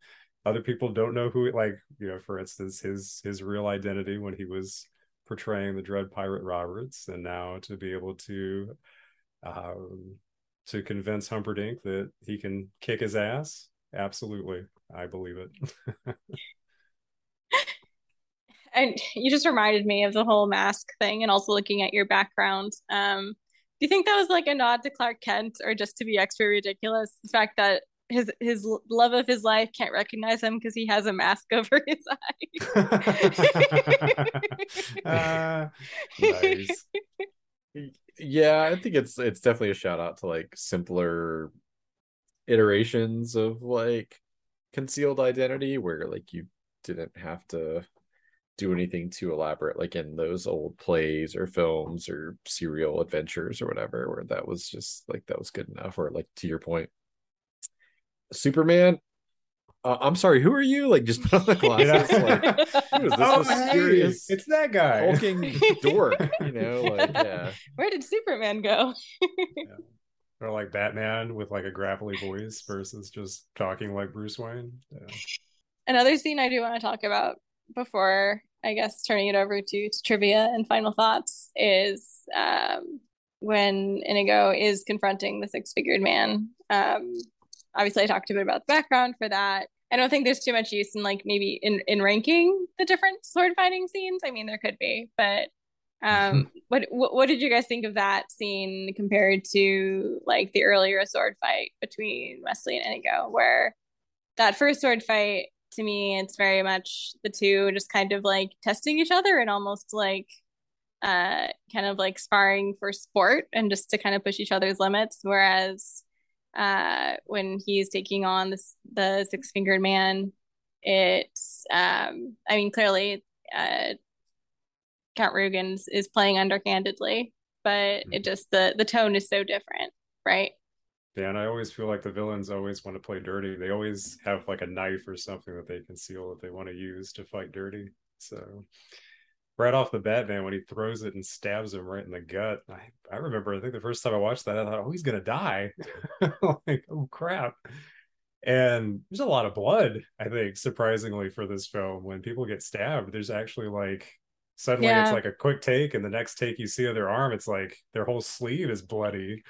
other people don't know who like you know for instance his his real identity when he was portraying the dread pirate roberts and now to be able to um to convince humperdinck that he can kick his ass? Absolutely. I believe it and you just reminded me of the whole mask thing and also looking at your background um do you think that was like a nod to clark kent or just to be extra ridiculous the fact that his his love of his life can't recognize him because he has a mask over his eyes. uh, nice. Yeah, I think it's it's definitely a shout out to like simpler iterations of like concealed identity where like you didn't have to do anything too elaborate like in those old plays or films or serial adventures or whatever where that was just like that was good enough or like to your point Superman. Uh, I'm sorry, who are you? Like, just put on the glasses. like, who is this oh, mysterious? Hey, it's that guy, hulking dork. You know, like, yeah. Where did Superman go? yeah. Or like Batman with like a gravelly voice versus just talking like Bruce Wayne. Yeah. Another scene I do want to talk about before I guess turning it over to, to trivia and final thoughts is um, when Inigo is confronting the six fingered man. Um, obviously I talked a bit about the background for that. I don't think there's too much use in like maybe in in ranking the different sword fighting scenes. I mean, there could be, but um, what, what what did you guys think of that scene compared to like the earlier sword fight between Westley and Inigo, where that first sword fight to me, it's very much the two just kind of like testing each other and almost like uh kind of like sparring for sport and just to kind of push each other's limits whereas uh, when he's taking on this, the six fingered man. It's, um, I mean, clearly, uh, Count Rugen is playing underhandedly, but mm-hmm. it just the the tone is so different, right? Yeah, and I always feel like the villains always want to play dirty. They always have like a knife or something that they conceal that they want to use to fight dirty. So right off the bat, man, when he throws it and stabs him right in the gut. I, I remember, I think the first time I watched that, I thought, oh, he's gonna die. like, oh crap. And there's a lot of blood, I think, surprisingly for this film. When people get stabbed, there's actually like suddenly yeah. it's like a quick take, and the next take you see of their arm, it's like their whole sleeve is bloody.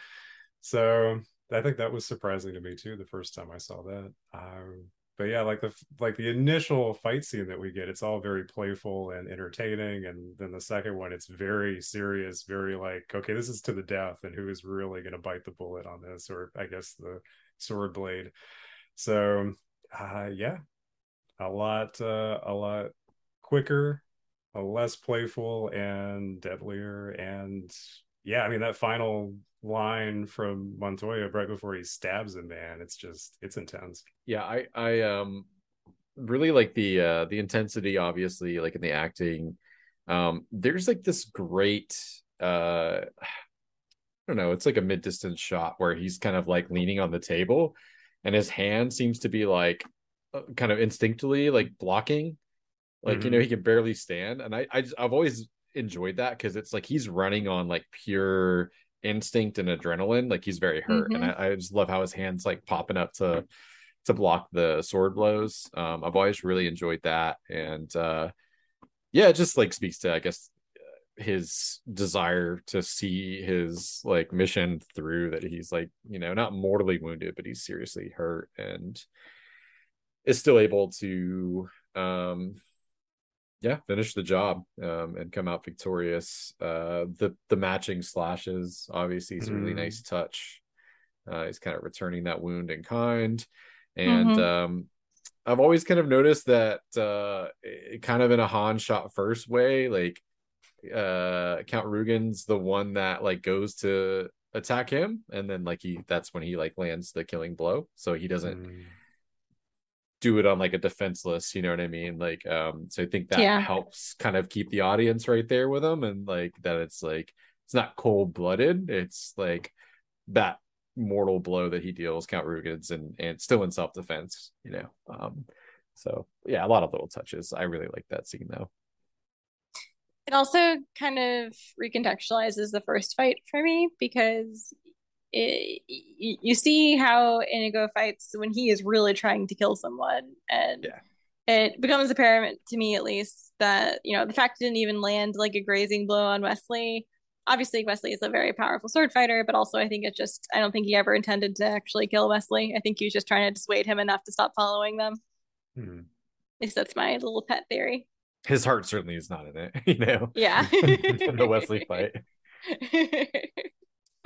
So I think that was surprising to me too the first time I saw that. Um, but yeah like the like the initial fight scene that we get it's all very playful and entertaining and then the second one it's very serious very like okay this is to the death and who is really going to bite the bullet on this or i guess the sword blade so uh yeah a lot uh a lot quicker a less playful and deadlier and yeah i mean that final line from Montoya right before he stabs him, man, it's just it's intense. Yeah, I I um really like the uh the intensity obviously like in the acting. Um there's like this great uh I don't know, it's like a mid-distance shot where he's kind of like leaning on the table and his hand seems to be like uh, kind of instinctively like blocking like mm-hmm. you know he can barely stand and i, I just, i've always enjoyed that because it's like he's running on like pure instinct and adrenaline like he's very hurt mm-hmm. and I, I, just love how his hands like popping up to to block the sword blows um i've always really enjoyed that and uh yeah it just like speaks to i guess his desire to see his like mission through that he's like you know not mortally wounded but he's seriously hurt and is still able to um yeah, finish the job um, and come out victorious. Uh, the the matching slashes obviously is a really mm. nice touch. Uh, he's kind of returning that wound in kind, and mm-hmm. um, I've always kind of noticed that uh, kind of in a Han shot first way, like uh Count Rugen's the one that like goes to attack him, and then like he that's when he like lands the killing blow. So he doesn't mm. Do it on like a defenseless, you know what I mean? Like um so I think that yeah. helps kind of keep the audience right there with them and like that it's like it's not cold blooded, it's like that mortal blow that he deals Count Rugen's and and still in self defense, you know. Um so yeah, a lot of little touches. I really like that scene though. It also kind of recontextualizes the first fight for me because it, you see how Inigo fights when he is really trying to kill someone, and yeah. it becomes apparent to me, at least, that you know the fact it didn't even land like a grazing blow on Westley. Obviously, Westley is a very powerful sword fighter, but also I think it's just I don't think he ever intended to actually kill Westley. I think he was just trying to dissuade him enough to stop following them. Hmm. At least that's my little pet theory his heart certainly is not in it, you know. Yeah. the Westley fight.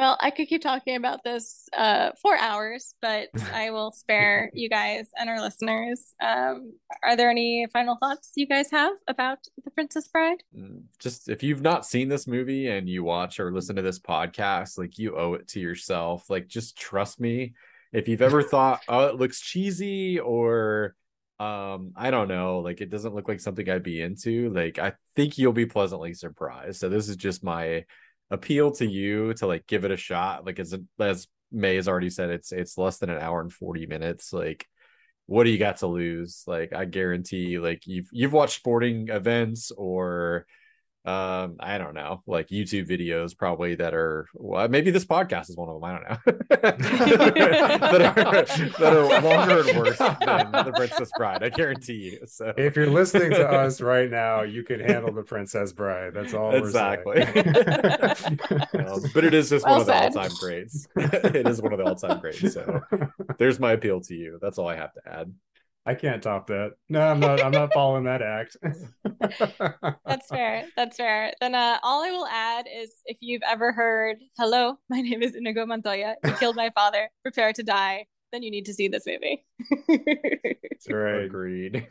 well, I could keep talking about this uh, for hours, but I will spare you guys and our listeners. Um, are there any final thoughts you guys have about The Princess Bride? Just if you've not seen this movie and you watch or listen to this podcast, like you owe it to yourself. Like, just trust me. If you've ever thought, oh, it looks cheesy or um i don't know like it doesn't look like something i'd be into like i think you'll be pleasantly surprised so this is just my appeal to you to like give it a shot? Like as as Mae has already said it's it's less than an hour and 40 minutes. Like what do you got to lose? Like i guarantee like you've you've watched sporting events or um i don't know like youtube videos probably that are well maybe this podcast is one of them i don't know. That, are, that are longer and worse than the princess bride i guarantee you so. If you're listening to us right now you can handle the princess bride that's all exactly. Um, but it is just well one said. of the all-time greats. It is one of the all-time greats so there's my appeal to you that's all i have to add I can't top that. No, I'm not. I'm not following that act. That's fair. That's fair. Then uh, all I will add is if you've ever heard, "Hello, my name is Inigo Montoya. You killed my father. Prepare to die." Then you need to see this movie. That's right. Agreed.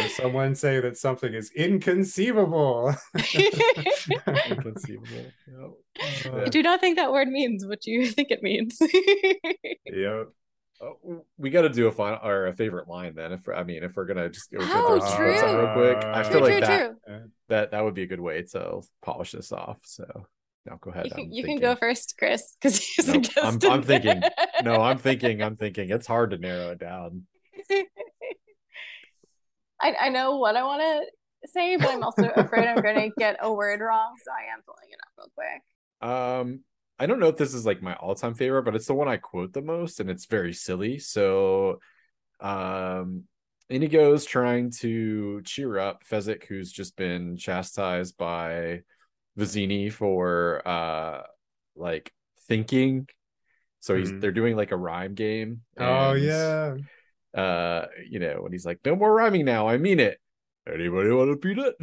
Or someone say that something is inconceivable. inconceivable. Yep. Uh, do not think that word means what you think it means. yep. Oh, we got to do a final or a favorite line then. If I mean, if we're gonna just go oh, true. real quick, I feel true, like true, that true. that that would be a good way to polish this off. So no, go ahead. You can, you can go first, Chris, because he's nope, I'm, I'm thinking. No, I'm thinking. I'm thinking. It's hard to narrow it down. I I know what I want to say, but I'm also afraid I'm going to get a word wrong, so I am pulling it up real quick. Um, I don't know if this is like my all-time favorite, but it's the one I quote the most, and it's very silly. So, um, Inigo's trying to cheer up Fezzik, who's just been chastised by Vizzini for uh, like thinking. So he's mm-hmm. they're doing like a rhyme game. Oh, and, oh yeah. Uh, you know, when he's like, "No more rhyming now, I mean it." Anybody want to beat it?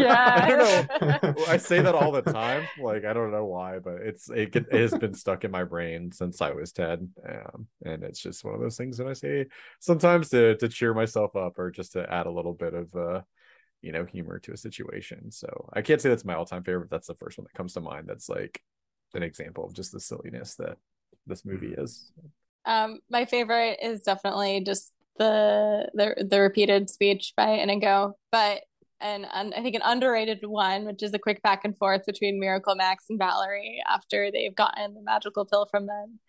yeah. I don't know. I say that all the time. Like, I don't know why, but it's, it, it has been stuck in my brain since I was 10. Um, and it's just one of those things that I say sometimes to, to cheer myself up or just to add a little bit of, uh, you know, humor to a situation. So I can't say that's my all time favorite. But That's the first one that comes to mind. That's like an example of just the silliness that this movie is. Um, my favorite is definitely just the the the repeated speech by Inigo, but and I think an underrated one, which is a quick back and forth between Miracle Max and Valerie after they've gotten the magical pill from them,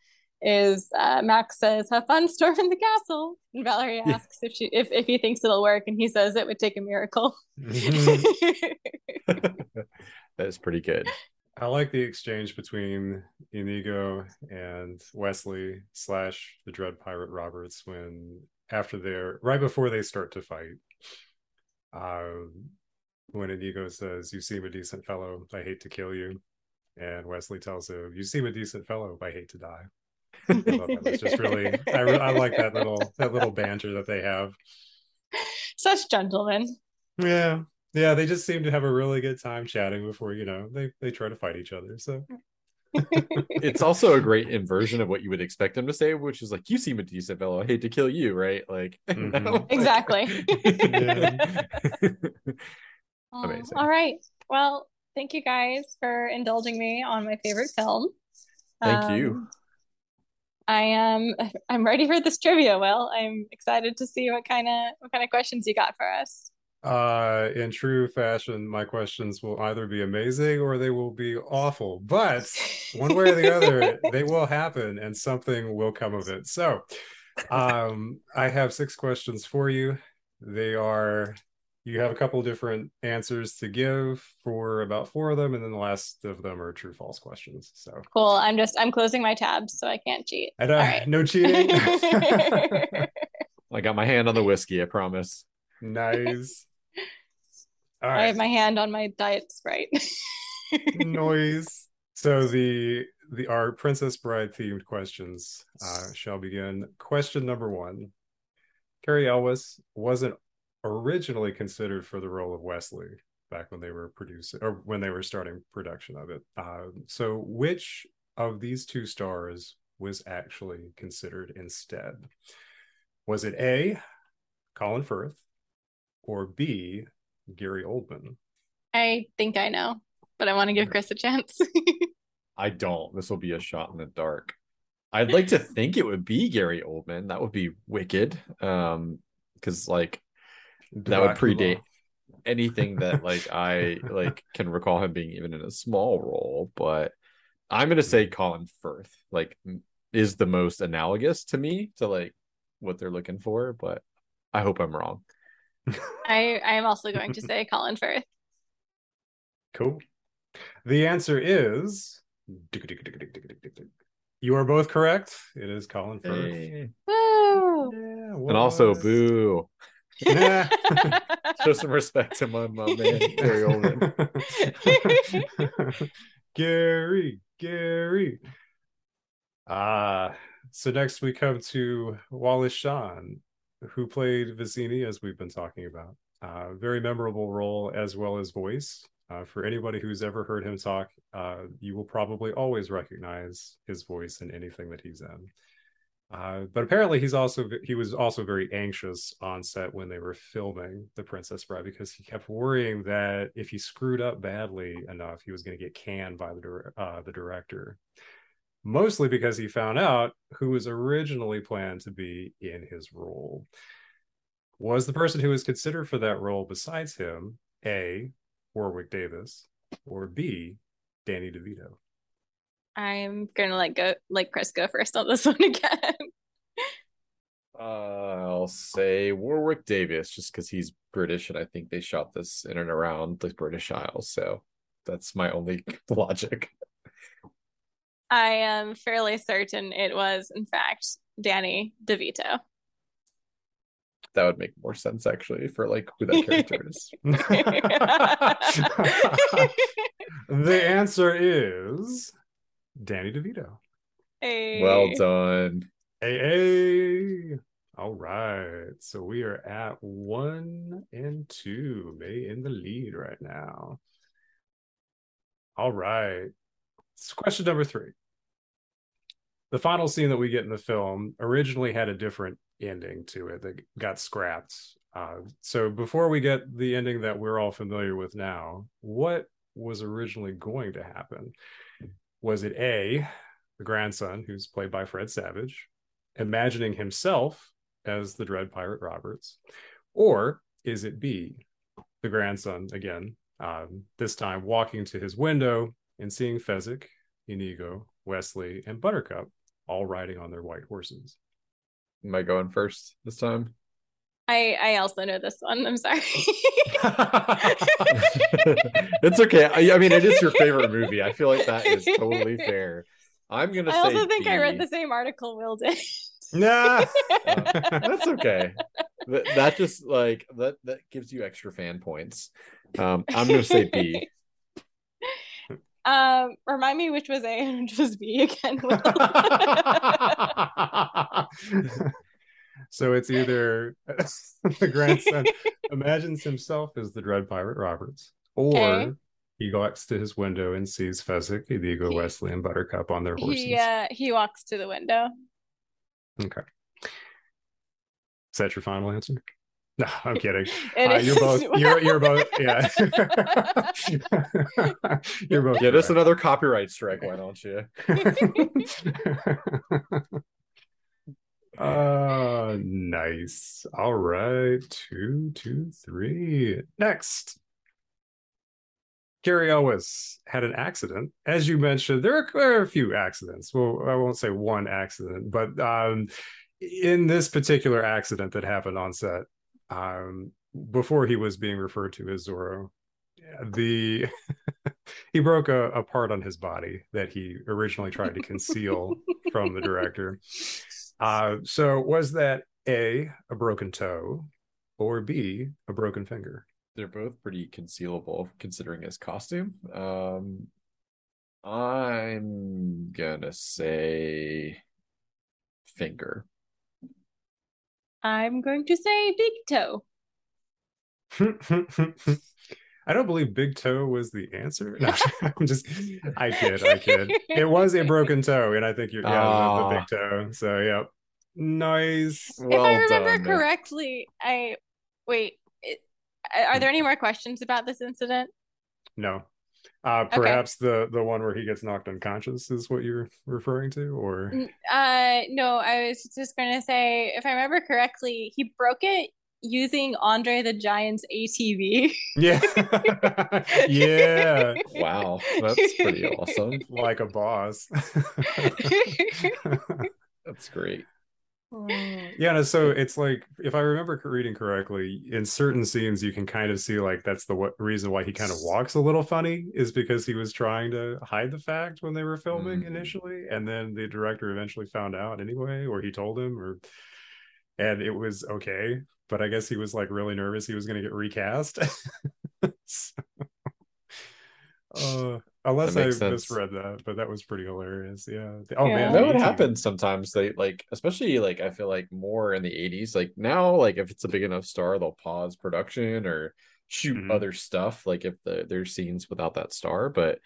is uh, Max says, "Have fun storming the castle," and Valerie asks if she if if he thinks it'll work, and he says it would take a miracle. Mm-hmm. that is pretty good. I like the exchange between Inigo and Westley slash the Dread Pirate Roberts when after they're right before they start to fight. Um, when Inigo says, "You seem a decent fellow. I hate to kill you," and Westley tells him, "You seem a decent fellow. I hate to die." I that just really. I, I like that little that little banter that they have. Such gentlemen. Yeah, yeah. They just seem to have a really good time chatting before you know they they try to fight each other. So it's also a great inversion of what you would expect him to say, which is like, "You seem a decent fellow. I hate to kill you." Right? Like, Mhm. no, Exactly. Amazing. All right. Well, thank you guys for indulging me on my favorite film. Thank you. Um, I am I'm ready for this trivia, Will. I'm excited to see what kind of what kind of questions you got for us. Uh, in true fashion, my questions will either be amazing or they will be awful. But one way or the other, they will happen and something will come of it. So, um, I have six questions for you. They are you have a couple different answers to give for about four of them, and then the last of them are true false questions. So, Cool. I'm just I'm closing my tabs so I can't cheat. and, uh, All right. no cheating. I got my hand on the whiskey. I promise. nice. All I have my hand on my diet sprite. noise. So the the our Princess Bride themed questions uh, shall begin. Question number one: Cary Elwes wasn't originally considered for the role of Westley back when they were producing or when they were starting production of it. Uh, so which of these two stars was actually considered instead? Was it A. Colin Firth or B. Gary Oldman? I think I know, but I want to give Chris a chance. I don't. This will be a shot in the dark. I'd like to think it would be Gary Oldman. That would be wicked. Um, because like that would predate anything that like I like can recall him being even in a small role. But I'm gonna say Colin Firth like is the most analogous to me to like what they're looking for. But I hope I'm wrong. I I am also going to say Colin Firth. Cool. The answer is you are both correct. It is Colin Firth. Hey. Woo! Yeah, And also, boo. Nah. Show some respect to my, my man Gary Oldman. Gary, Gary. Ah, so next we come to Wallace Shawn, who played Vizzini, as we've been talking about. Uh, very memorable role as well as voice. Uh, for anybody who's ever heard him talk, uh, you will probably always recognize his voice in anything that he's in. Uh, but apparently, he's also he was also very anxious on set when they were filming The Princess Bride because he kept worrying that if he screwed up badly enough, he was going to get canned by the uh, the director. Mostly because he found out who was originally planned to be in his role. Was the person who was considered for that role besides him A. Warwick Davis or B. Danny DeVito? I'm gonna let go let Chris go first on this one again. Uh, I'll say Warwick Davis, just because he's British, and I think they shot this in and around the British Isles. So that's my only logic. I am fairly certain it was, in fact, Danny DeVito. That would make more sense actually for like who that character is. the answer is Danny DeVito. Hey. Well done. Hey, hey. All right. So we are at one and two. Mae in the lead right now. All right. Question number three. The final scene that we get in the film originally had a different ending to it that got scrapped. Uh, so before we get the ending that we're all familiar with now, what was originally going to happen? Was it A, the grandson, who's played by Fred Savage, imagining himself as the Dread Pirate Roberts? Or is it B, the grandson, again, um, this time walking to his window and seeing Fezzik, Inigo, Westley, and Buttercup all riding on their white horses? Am I going first this time? I I also know this one. I'm sorry. it's okay. I, I mean, it is your favorite movie. I feel like that is totally fair. I'm gonna say I say also think I read the same article Will did. Nah. That's okay. that, that just like that that gives you extra fan points. Um, I'm gonna say B. Um, remind me which was A and which was B again. So it's either the grandson imagines himself as the Dread Pirate Roberts, or Okay. He walks to his window and sees Fezzik, Inigo, He- Westley, and Buttercup on their horses. He uh, he walks to the window. Okay. Is that your final answer? No, I'm kidding. Uh, you're both. You're you're both. Yeah. you're both. Get us another copyright strike, why don't you? uh nice. All right. Two, two, three. Next. Cary Elwes had an accident. As you mentioned, there are, there are a few accidents. Well, I won't say one accident, but um, in this particular accident that happened on set, um, before he was being referred to as Zorro, the he broke a, a part on his body that he originally tried to conceal from the director. Uh, so was that A, a broken toe, or B, a broken finger? They're both pretty concealable considering his costume. Um, I'm gonna say finger. I'm going to say big toe. I don't believe big toe was the answer. No, I'm just, I kid, I kid. It was a broken toe, and I think you're, yeah, the, the Ah. big toe. So, yeah, nice. Well if I remember done, correctly, I wait. It, are there any more questions about this incident? No, uh, Okay. perhaps the the one where he gets knocked unconscious is what you're referring to, or Uh, no, I was just going to say, if I remember correctly, he broke it using Andre the Giant's ATV. yeah, yeah, Wow, that's pretty awesome. like a boss. That's great. Yeah, no, so it's like if I remember reading correctly, in certain scenes you can kind of see like that's the what reason why he kind of walks a little funny is because he was trying to hide the fact when they were filming Mhm. initially, and then the director eventually found out anyway, or he told him, or and it was okay. But I guess he was like really nervous he was going to get recast. So- uh, unless That I makes sense. misread that, but that was pretty hilarious. Yeah. Oh Yeah. man, that would happen sometimes. They like, especially like I feel like more in the '80s. Like now, like if it's a big enough star, they'll pause production or shoot Mhm. other stuff. Like if the there's scenes without that star, but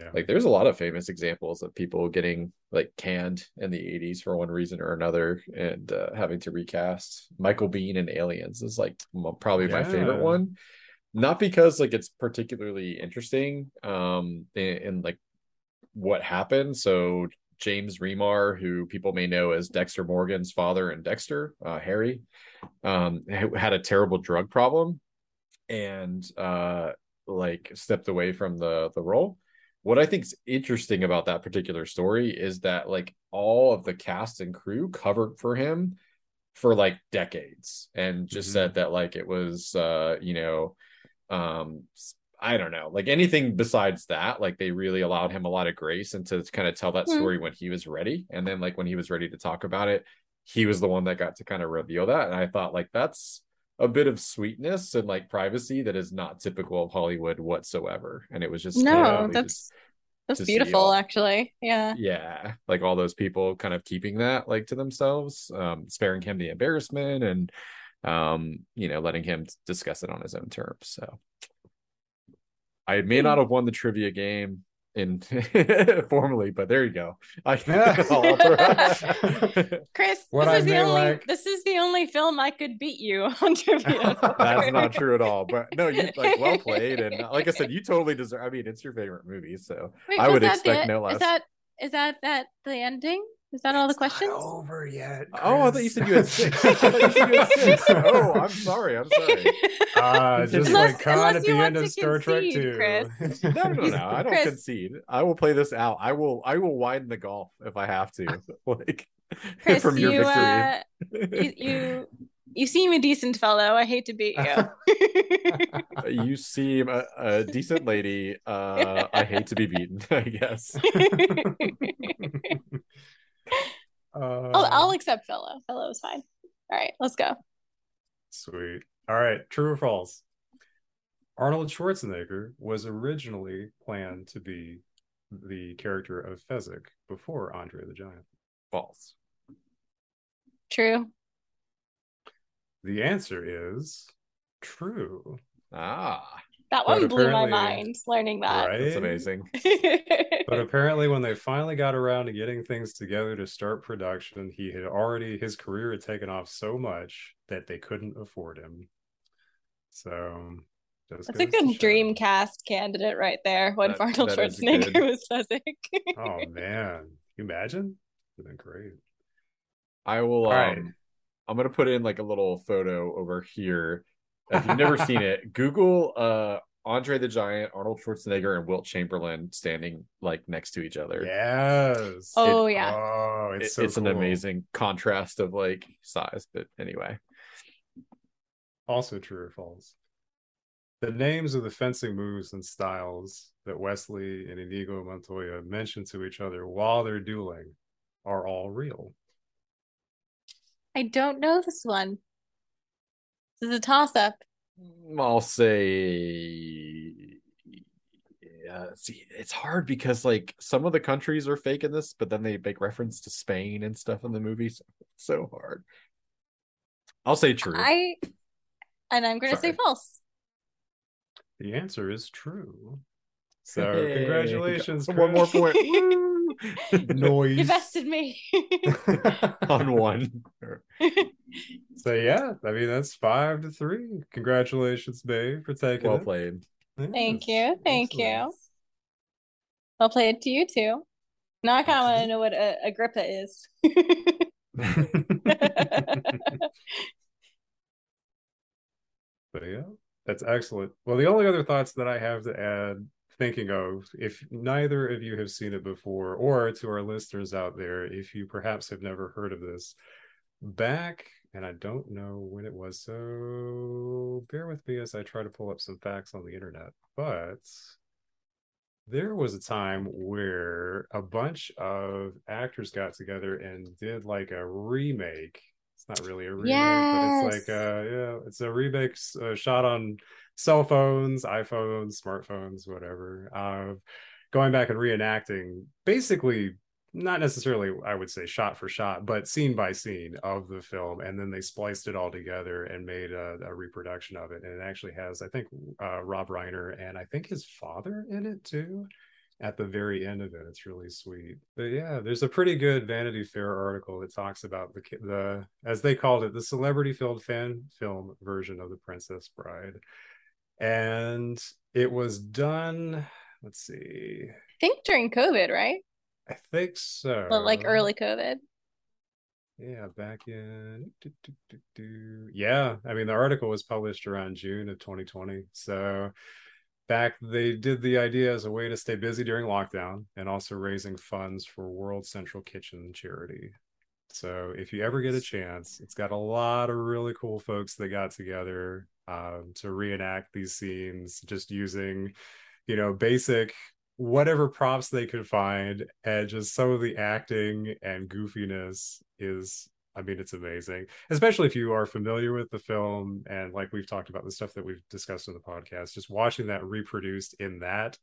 Yeah. like there's a lot of famous examples of people getting like canned in the '80s for one reason or another and uh, having to recast. Michael Biehn in Aliens is like m- probably my favorite one. Not because like it's particularly interesting, um, in, in like what happened. So James Remar, who people may know as Dexter Morgan's father and Dexter, uh, Harry, um, had a terrible drug problem and uh, like stepped away from the the role. What I think is interesting about that particular story is that like all of the cast and crew covered for him for like decades and just Mhm. said that like it was uh you know um I don't know, like anything besides that, like they really allowed him a lot of grace and to kind of tell that Hmm. story when he was ready. And then like when he was ready to talk about it, he was the one that got to kind of reveal that. And I thought like that's a bit of sweetness and like privacy that is not typical of Hollywood whatsoever. And it was just No, that's that's beautiful, all- actually. Yeah. yeah, like all those people kind of keeping that like to themselves, um, sparing him the embarrassment and um, you know, letting him discuss it on his own terms. So I may not have won the trivia game in formally, but there you go. I Chris, What this I is the only like- this is the only film I could beat you on trivia. That's not true at all. But no, you like well played, and uh, like I said, you totally deserve. I mean, it's your favorite movie, so Wait, I would expect the- no less. Is that is that that the ending? Is that all the It's not questions? over yet. Oh, I thought you said you had six. I thought you said you had six. Oh, I'm sorry. I'm sorry. Uh, just Unless- like Khan at the end of Star Trek concede, 2. Chris. No, no, no. I don't Chris. concede. I will play this out. I will. I will widen the golf if I have to. Like Chris, from your you, uh, victory. you you you seem a decent fellow. I hate to beat you. you seem a, a decent lady. Uh, I hate to be beaten. I guess. Uh, I'll, I'll accept fellow. Fellow is fine. All right, let's go. Sweet. All right. True or false? Arnold Schwarzenegger was originally planned to be the character of Fezzik before Andre the Giant. False. True. The answer is true. Ah, That one blew my mind learning that. Right? That's amazing. but apparently when they finally got around to getting things together to start production, he had already his career had taken off so much that they couldn't afford him. So that's a good dream cast candidate right there when that, Arnold that Schwarzenegger good... was Fezzik. oh man. you imagine? Would been great. I will um, right. I'm gonna put in like a little photo over here. If you've never seen it, Google uh Andre the Giant, Arnold Schwarzenegger, and Wilt Chamberlain standing like next to each other. Yes. Oh it, yeah. Oh, it's it, so it's cool. an amazing contrast of like size. But anyway. Also true or false? The names of the fencing moves and styles that Westley and Inigo Montoya mention to each other while they're dueling are all real. I don't know this one. This is a toss up. Mm, I'll say yeah, see, it's hard because like some of the countries are fake in this, but then they make reference to Spain and stuff in the movie. So it's so hard. I'll say true. I and I'm gonna Sorry. say false. The answer is true. So hey, congratulations. One more point. Noise. You bested me. On one. so yeah, I mean that's five to three. Congratulations, Babe, for taking well it. played. Yes. Thank you. Thank Excellent. you. I'll play it to you too. Now I kind of want to know what a Agrippa is. but yeah, that's excellent. Well, the only other thoughts that I have to add thinking of if neither of you have seen it before, or to our listeners out there, if you perhaps have never heard of this, back, and I don't know when it was, so bear with me as I try to pull up some facts on the internet. But there was a time where a bunch of actors got together and did like a remake. It's not really a remake, yes. but it's like a yeah, it's a remake uh, shot on cell phones, iPhones, smartphones, whatever, uh, going back and reenacting basically not necessarily i would say shot for shot but scene by scene of the film and then they spliced it all together and made a, a reproduction of it and it actually has i think uh, rob reiner and i think his father in it too at the very end of it. It's really sweet. But yeah there's a pretty good vanity fair article that talks about the the as they called it the celebrity filled fan film version of the princess bride and it was done let's see. I think during covid right? I think so. But like early covid. Yeah back in yeah i mean the article was published around june of 2020 so back they did the idea as a way to stay busy during lockdown and also raising funds for world central kitchen charity. So if you ever get a chance it's got a lot of really cool folks that got together um, to reenact these scenes just using you know basic whatever props they could find and just some of the acting and goofiness is i mean it's amazing especially if you are familiar with the film and like we've talked about the stuff that we've discussed in the podcast just watching that reproduced in that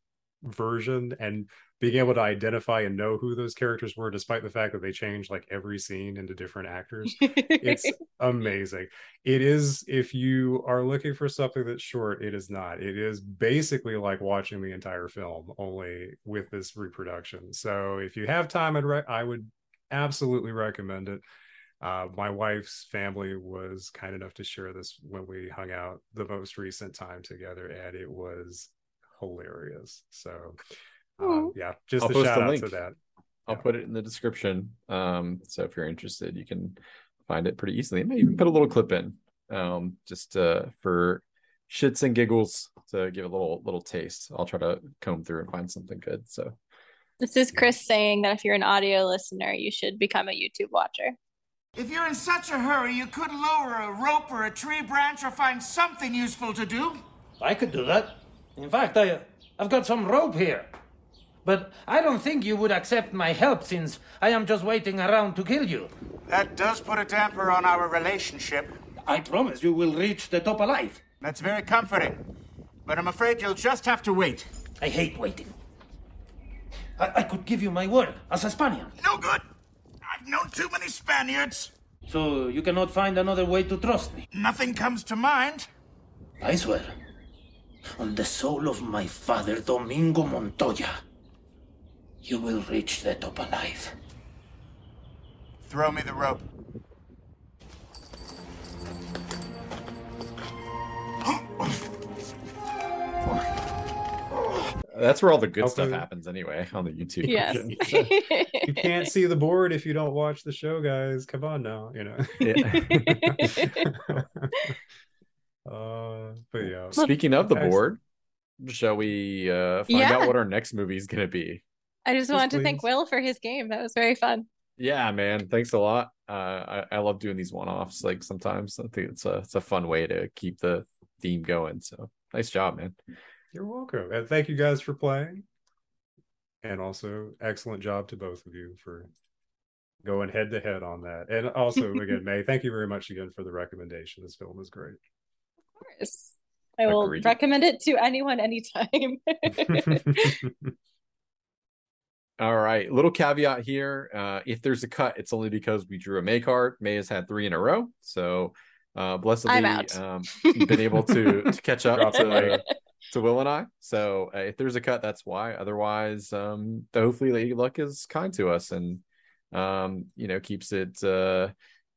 version and being able to identify and know who those characters were despite the fact that they changed like every scene into different actors it's amazing. It is if you are looking for something that's short it is not. It is basically like watching the entire film only with this reproduction. So if you have time I'd re- i would absolutely recommend it. Uh, my wife's family was kind enough to share this when we hung out the most recent time together and it was hilarious. So, um, yeah, just I'll a shout out link. to that. I'll yeah. put it in the description. Um, so if you're interested, you can find it pretty easily. I may even put a little clip in, um, just uh, for shits and giggles to give a little little taste. I'll try to comb through and find something good. So this is Chris saying that if you're an audio listener, you should become a YouTube watcher. If you're in such a hurry, you could lower a rope or a tree branch or find something useful to do. I could do that. In fact, I, I've got some rope here. But I don't think you would accept my help since I am just waiting around to kill you. That does put a damper on our relationship. I promise you will reach the top alive. That's very comforting. But I'm afraid you'll just have to wait. I hate waiting. I, I could give you my word as a Spaniard. No good. I've known too many Spaniards. So you cannot find another way to trust me? Nothing comes to mind. I swear. on the soul of my father, Domingo Montoya, you will reach the top alive. Throw me the rope. That's where all the good stuff happens anyway on the YouTube. yes. version. you can't see the board if you don't watch the show, guys. Come on now, you know. Yeah. uh, but yeah, Speaking of the board, shall we uh, find Yeah. out what our next movie is going to be? I just Yes, wanted to thank. Will for his game. That was very fun. Yeah, man. Thanks a lot. Uh, I, I love doing these one-offs. Like sometimes I think it's a it's a fun way to keep the theme going. So nice job, man. you're welcome, and thank you guys for playing, and also excellent job to both of you for going head to head on that. And also, again, Mae, thank you very much again for the recommendation. This film is great. Of course. I will Agreed. recommend it to anyone anytime. All right. Little caveat here. Uh, if there's a cut, it's only because we drew a Mae card. Mae has had three in a row. So uh blessedly um been able to, to catch up to, mic. to Will and I. So uh, if there's a cut, that's why. Otherwise, um hopefully Lady Luck is kind to us and um, you know, keeps it uh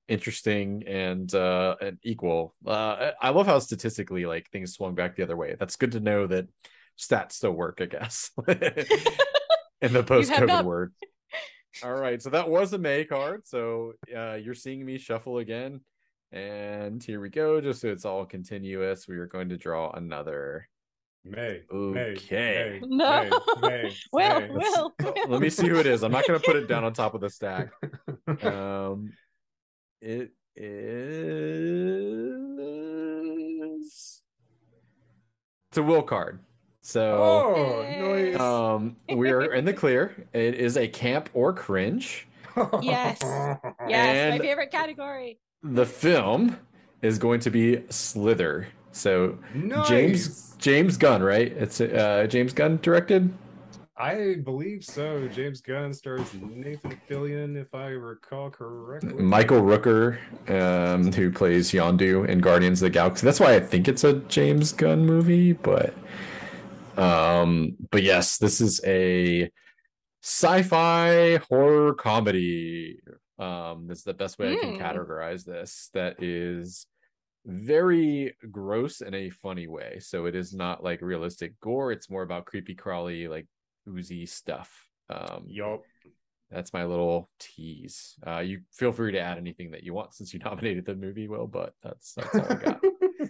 interesting and uh and equal. Uh I I love how statistically like things swung back the other way. That's good to know that stats still work, I guess. In the post have COVID not- word. All right, so that was a Mae card. So uh you're seeing me shuffle again. And here we go, just so it's all continuous. We are going to draw another. Mae, Okay. Mae, Mae, No. Mae, Mae, Will, Mae. Will, Will. Let me see who it is. I'm not going to put it down on top of the stack. Um, it is. It's a will card. So, Oh, nice. um, we are in the clear. It is a camp or cringe. Yes. Yes, And- my favorite category. The film is going to be Slither. So, Nice. James James Gunn, right? It's uh James Gunn directed. I believe so. James Gunn stars Nathan Fillion, if I recall correctly. Michael Rooker, um, who plays Yondu in Guardians of the Galaxy. That's why I think it's a James Gunn movie, but um, but yes, this is a sci-fi horror comedy. Um, this is the best way I can Hmm. categorize this. That is very gross in a funny way. So it is not like realistic gore. It's more about creepy crawly, like oozy stuff. Um, Yup. that's my little tease. Uh, you feel free to add anything that you want since you nominated the movie, Will, but that's that's all I got.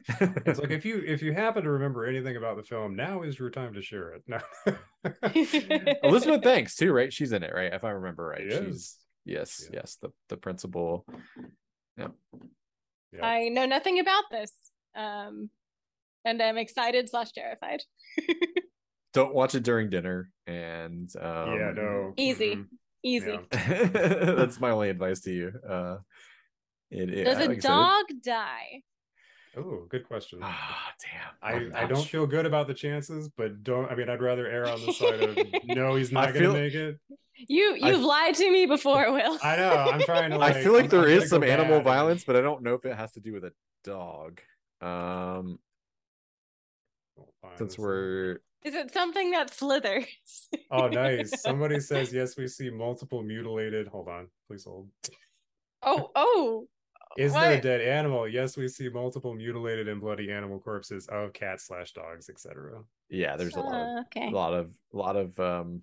It's like if you if you happen to remember anything about the film, now is your time to share it. No. Elizabeth Banks too, right? She's in it, right? If I remember right. She She's is. yes, Yeah. yes, the the principal. Yeah. I know nothing about this. Um, and I'm excited slash terrified. Don't watch it during dinner, and um, yeah, no. Easy. Mhm. Easy. Yeah. that's my only advice to you. Uh, it, it Does like a I said, it- dog die? Oh, good question. Ah, damn. I, I'm I not don't sure. feel good about the chances, but don't. I mean, I'd rather err on the side of no, he's not going to make it. You you've lied to me before, Will. I know. I'm trying to. Like, I feel like I'm- there I'm is some animal bad violence, but I don't know if it has to do with a dog. Um, Oh, since we're Is it something that slithers? Oh, nice. Somebody says yes. We see multiple mutilated. Hold on, please hold. oh, oh. Is there a dead animal? Yes, we see multiple mutilated and bloody animal corpses of cats slash dogs, etc. yeah, there's a lot of Uh, okay. a lot of a lot of um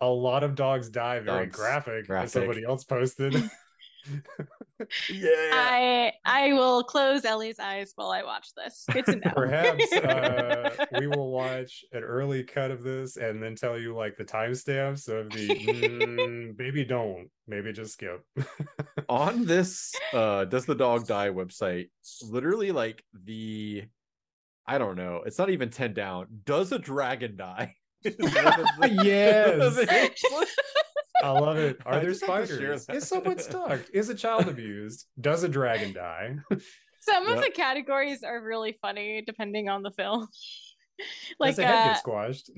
A lot of dogs die. Very Dogs. graphic. Graphic. Somebody else posted. yeah I I will close Ellie's eyes while I watch this. Good to know. Perhaps uh, we will watch an early cut of this and then tell you like the timestamps of the. mm, maybe don't. Maybe just skip. on this uh does the dog die website literally like the i don't know it's not even 10 down does a dragon die Is one of the- Yes. I love it. Are I there just have to share spiders? Is someone stuck? Is a child abused? Does a dragon die? Some of the categories are really funny depending on the film. like Does a head uh, get squashed?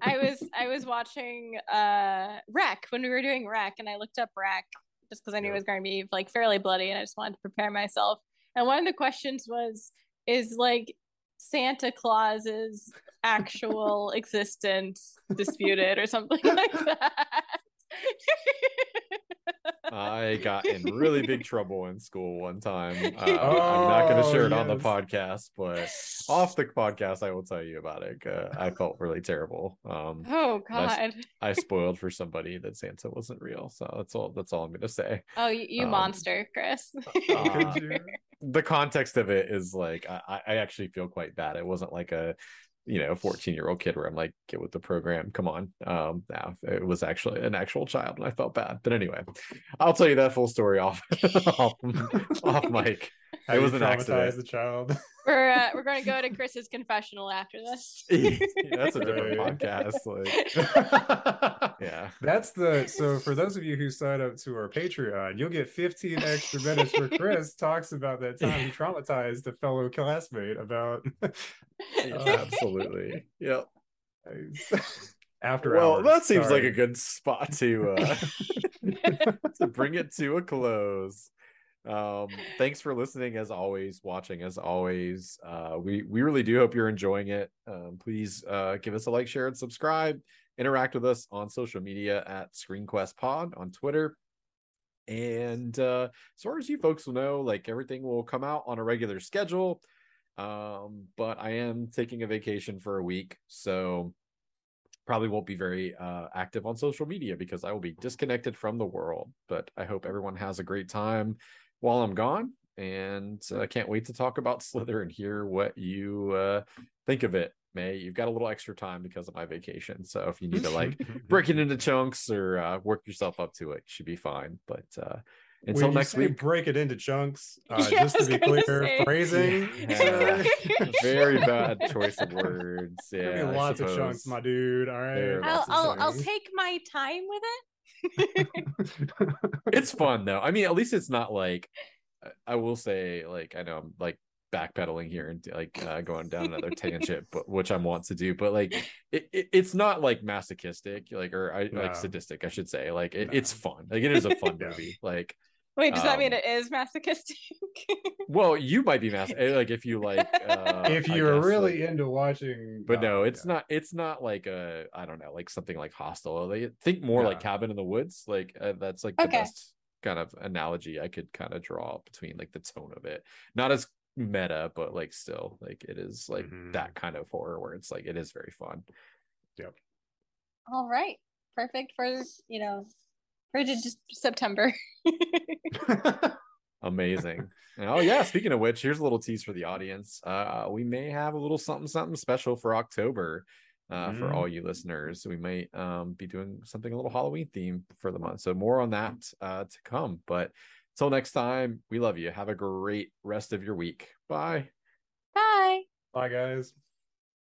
I was I was watching uh REC when we were doing REC and I looked up REC just because I knew it was going to be like fairly bloody and I just wanted to prepare myself. And one of the questions was is like Santa Claus's actual existence disputed or something like that. I got in really big trouble in school one time. Uh, I'm not going to Oh, share it on the podcast, but off the podcast, I will tell you about it. Uh, I felt really terrible. Um, oh God! I spoiled for somebody that Santa wasn't real, so that's all. That's all I'm going to say. Oh, you, you um, monster, Chris. uh, the context of it is like I, I actually feel quite bad. It wasn't like a you know a 14 year old kid where I'm like get with the program. Come on. Um, now it was actually an actual child, and I felt bad. But anyway, I'll tell you that full story off off, off mic. How It was an accident. the child. we're uh, we're going to go to Chris's confessional after this. That's a different podcast. Like, yeah. That's the so for those of you who sign up to our Patreon, you'll get 15 extra minutes where Chris talks about that time he traumatized a fellow classmate about Absolutely. Yep. after Well, hours. that seems Sorry. like a good spot to uh to bring it to a close. Um, thanks for listening as always, watching as always. Uh, we we really do hope you're enjoying it. Um, please uh give us a like, share, and subscribe. Interact with us on social media at ScreenQuest Pod on Twitter. And uh, as far as you folks will know, like everything will come out on a regular schedule. Um, but I am taking a vacation for a week, so probably won't be very uh, active on social media because I will be disconnected from the world. But I hope everyone has a great time while I'm gone, and uh, I can't wait to talk about Slither and hear what you uh, think of it. Mae you've got a little extra time because of my vacation, so if you need to like break it into chunks or uh, work yourself up to it, you should be fine. But uh, until When next week, break it into chunks. Uh, Yeah, just to be clear, say. phrasing. Yeah. very bad choice of words. Yeah, lots of chunks, my dude. All There are right. I'll I'll, I'll take my time with it. It's fun though. I mean, at least it's not like I- will say, like I know I'm like backpedaling here and like uh, going down another tangent, but which I'm want to do. But like it, it it's not like masochistic, like or I No. like sadistic, I should say. Like it, No. it's fun. Like it is a fun movie. Like Wait, does that mean Um, it is masochistic? well, you might be mas like if you like uh, if you're guess, really like- into watching, but no, it's yeah. not. It's not like a. I don't know, like something like Hostel. They think more like Cabin in the Woods. Like uh, that's like the Okay. best kind of analogy I could kind of draw between like the tone of it. Not as meta, but like still like it is like Mhm. that kind of horror where it's like it is very fun. Yep. All right, perfect for you know, frigid September. Amazing. oh yeah. Speaking of which, here's a little tease for the audience. Uh, we may have a little something something special for October. Uh, for Mm. all you listeners, we might um be doing something a little Halloween theme for the month. So more on that uh to come. But until next time, we love you. Have a great rest of your week. Bye. Bye. Bye, guys.